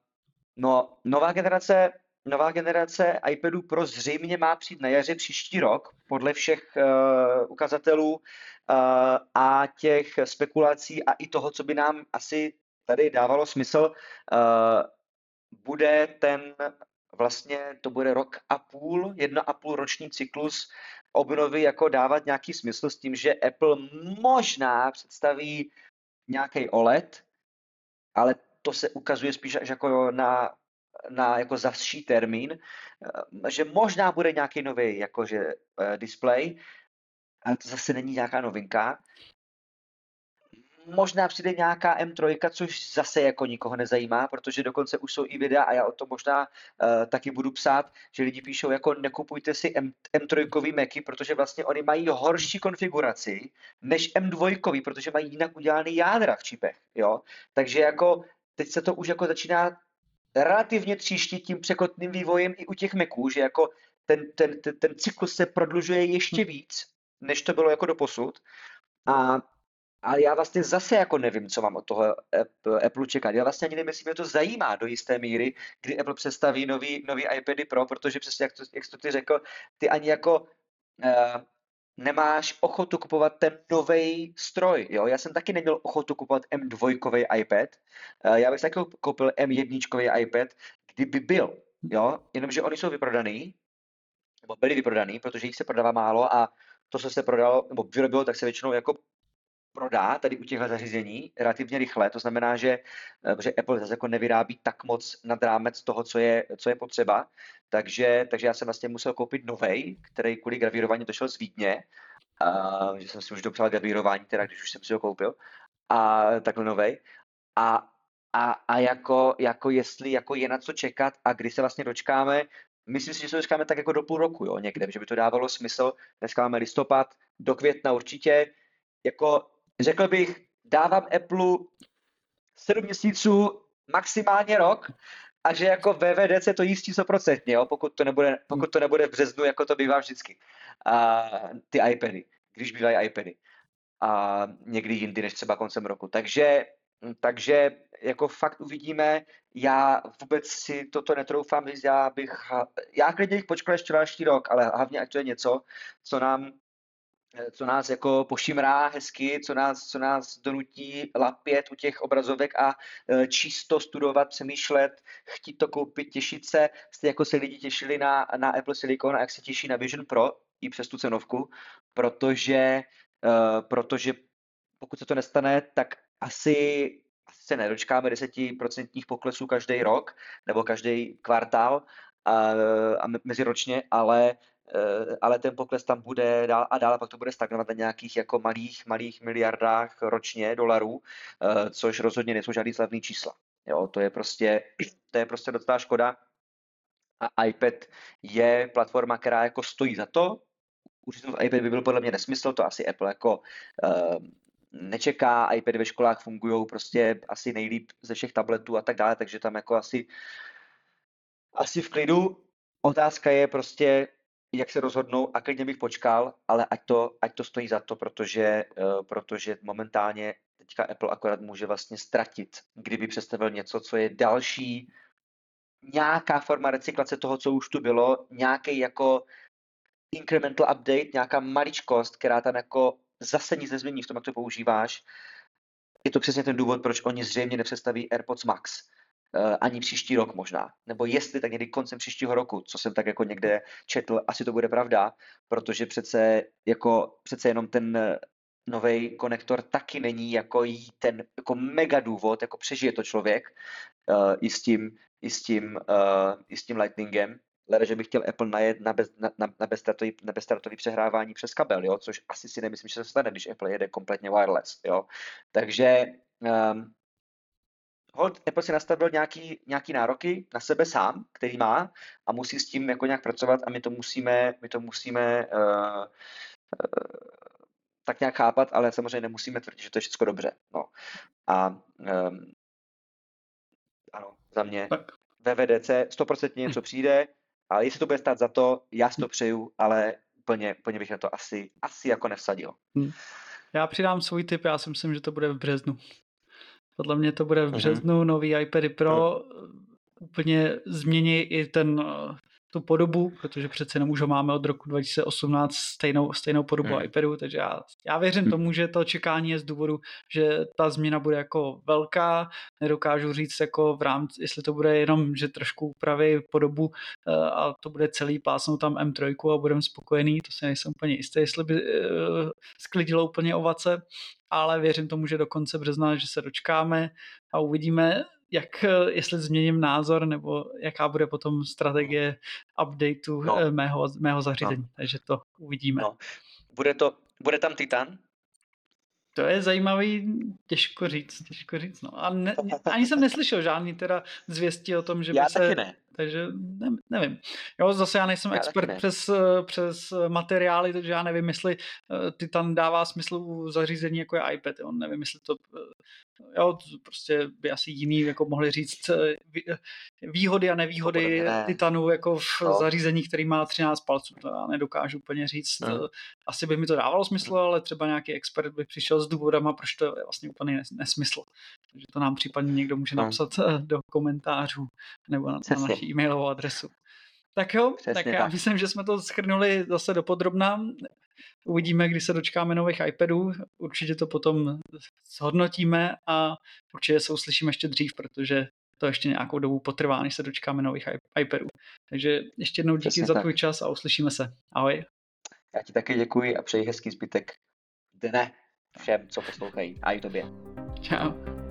no, nová generace nová generace iPadů Pro zřejmě má přijít na jaře příští rok, podle všech uh, ukazatelů uh, a těch spekulací a i toho, co by nám asi tady dávalo smysl, uh, bude ten vlastně, to bude rok a půl, jedna a půl roční cyklus obnovy jako dávat nějaký smysl s tím, že Apple možná představí nějaký OLED, ale to se ukazuje spíš až jako na na jako zavší termín, eh, že možná bude nějaký nový jakože uh, display, ale to zase není nějaká novinka. Možná přijde nějaká M3, což zase jako nikoho nezajímá, protože dokonce už jsou i videa a já o tom možná uh, taky budu psát, že lidi píšou jako nekupujte si M, M3 Macy, protože vlastně oni mají horší konfiguraci než M2, protože mají jinak udělaný jádra v čipech, jo. Takže jako teď se to už jako začíná relativně tříštit tím překotným vývojem i u těch Maců, že jako ten, ten, ten, ten cyklus se prodlužuje ještě víc, než to bylo jako do posud. A a já vlastně zase jako nevím, co mám od toho Apple čekat. Já vlastně ani nevím, jestli mě to zajímá do jisté míry, kdy Apple představí nový, nový iPady Pro, protože přesně jak to, jak to ty řekl, ty ani jako uh, nemáš ochotu kupovat ten nový stroj. Jo? Já jsem taky neměl ochotu kupovat M2 iPad. Uh, já bych taky koupil M1 iPad, kdyby byl. Jo? Jenomže oni jsou vyprodaný, nebo byli vyprodaný, protože jich se prodává málo a to, co se prodalo, nebo vyrobilo, tak se většinou jako prodá tady u těchto zařízení relativně rychle. To znamená, že, eh, že Apple zase jako nevyrábí tak moc nad rámec toho, co je, co je potřeba. Takže, takže já jsem vlastně musel koupit novej, který kvůli gravírování došel z Vídně. A, že jsem si už dopřál gravírování, teda když už jsem si ho koupil. A takhle novej. A, a, a jako, jako jestli jako je na co čekat a kdy se vlastně dočkáme, Myslím si, že se dočkáme tak jako do půl roku, jo, někde, že by to dávalo smysl. Dneska máme listopad, do května určitě. Jako řekl bych, dávám Apple 7 měsíců, maximálně rok, a že jako VVDC to jistí 100%, jo, pokud to nebude, pokud to nebude v březnu, jako to bývá vždycky. A ty iPady, když bývají iPady. A někdy jindy, než třeba koncem roku. Takže, takže jako fakt uvidíme, já vůbec si toto netroufám já bych, já klidně bych počkal ještě další rok, ale hlavně ať to je něco, co nám co nás jako pošimrá hezky, co nás, co nás donutí lapět u těch obrazovek a e, čisto studovat, přemýšlet, chtít to koupit, těšit se, jste jako se lidi těšili na, na Apple Silicon a jak se těší na Vision Pro i přes tu cenovku, protože, e, protože pokud se to nestane, tak asi, se nedočkáme desetiprocentních poklesů každý rok nebo každý kvartál a, a meziročně, ale Eh, ale ten pokles tam bude dál a dál, pak to bude stagnovat na nějakých jako malých, malých miliardách ročně dolarů, eh, což rozhodně nejsou žádný slavný čísla. Jo, to je prostě, to je prostě docela škoda. A iPad je platforma, která jako stojí za to. Určitě iPad by byl podle mě nesmysl, to asi Apple jako uh, nečeká, iPady ve školách fungují prostě asi nejlíp ze všech tabletů a tak dále, takže tam jako asi, asi v klidu. Otázka je prostě, jak se rozhodnou a klidně bych počkal, ale ať to, ať to stojí za to, protože, uh, protože momentálně teďka Apple akorát může vlastně ztratit, kdyby představil něco, co je další nějaká forma recyklace toho, co už tu bylo, nějaký jako incremental update, nějaká maličkost, která tam jako zase nic nezmění v tom, jak to používáš. Je to přesně ten důvod, proč oni zřejmě nepředstaví AirPods Max Eh, ani příští rok možná. Nebo jestli tak někdy koncem příštího roku, co jsem tak jako někde četl, asi to bude pravda, protože přece jako přece jenom ten eh, nový konektor taky není jako ten jako mega důvod, jako přežije to člověk uh, i s tím, i s tím, uh, i s tím Lightningem, Lede, že bych chtěl Apple najet na, bez, na, na, na, bezstartový, na bezstartový přehrávání přes kabel, jo? což asi si nemyslím, že se stane, když Apple jede kompletně wireless. Jo? Takže um, hold, Apple si nastavil nějaký, nějaký nároky na sebe sám, který má a musí s tím jako nějak pracovat a my to musíme, my to musíme uh, uh, tak nějak chápat, ale samozřejmě nemusíme tvrdit, že to je všechno dobře. No. A um, ano, za mě tak. VVDC 100% něco přijde, ale jestli to bude stát za to, já si to přeju, ale úplně, úplně bych na to asi, asi jako nevsadil. Hmm. Já přidám svůj tip, já si myslím, že to bude v březnu. Podle mě to bude v mhm. březnu, mm-hmm. nový iPady Pro, úplně změní i ten, tu podobu, protože přece jenom už ho máme od roku 2018 stejnou, stejnou podobu mm. iPadu, takže já, já věřím mm. tomu, že to čekání je z důvodu, že ta změna bude jako velká, nedokážu říct jako v rámci, jestli to bude jenom, že trošku upraví podobu eh, a to bude celý pásnout tam M3 a budeme spokojený, to si nejsem úplně jistý, jestli by uh, sklidilo úplně ovace, ale věřím tomu, že do konce března, že se dočkáme a uvidíme, jak, jestli změním názor, nebo jaká bude potom strategie updateu no. Eh, mého, mého zařízení. No. Takže to uvidíme. No. Bude to, Bude tam Titan? To je zajímavý, těžko říct, těžko říct, no. A ne, ani jsem neslyšel žádný teda zvěstí o tom, že by Já se... taky ne. Takže ne, nevím. Jo, zase já nejsem Já expert ne. přes, přes materiály, takže já nevím, jestli eh, Titan dává smysl u zařízení jako je iPad. Jo. Nevím, jestli to eh, jo, to prostě by asi jiný jako mohli říct eh, vý- eh, výhody a nevýhody ne. Titanu jako v No. zařízení, který má 13 palců. To já nedokážu úplně říct. Eh, Asi by mi to dávalo smysl, ale třeba nějaký expert by přišel s důvodama, proč to je vlastně úplně nes- nesmysl. Takže to nám případně někdo může No. napsat eh, do komentářů nebo na, na Přesně. Naši e-mailovou adresu. Tak jo, Přesně tak já tak. myslím, že jsme to schrnuli zase do podrobna. Uvidíme, kdy se dočkáme nových iPadů. Určitě to potom zhodnotíme a určitě se uslyšíme ještě dřív, protože to ještě nějakou dobu potrvá, než se dočkáme nových iPadů. Takže ještě jednou díky Přesně za tak. tvůj čas a uslyšíme se. Ahoj. Já ti taky děkuji a přeji hezký zbytek dne všem, co poslouchají. A i tobě. Čau.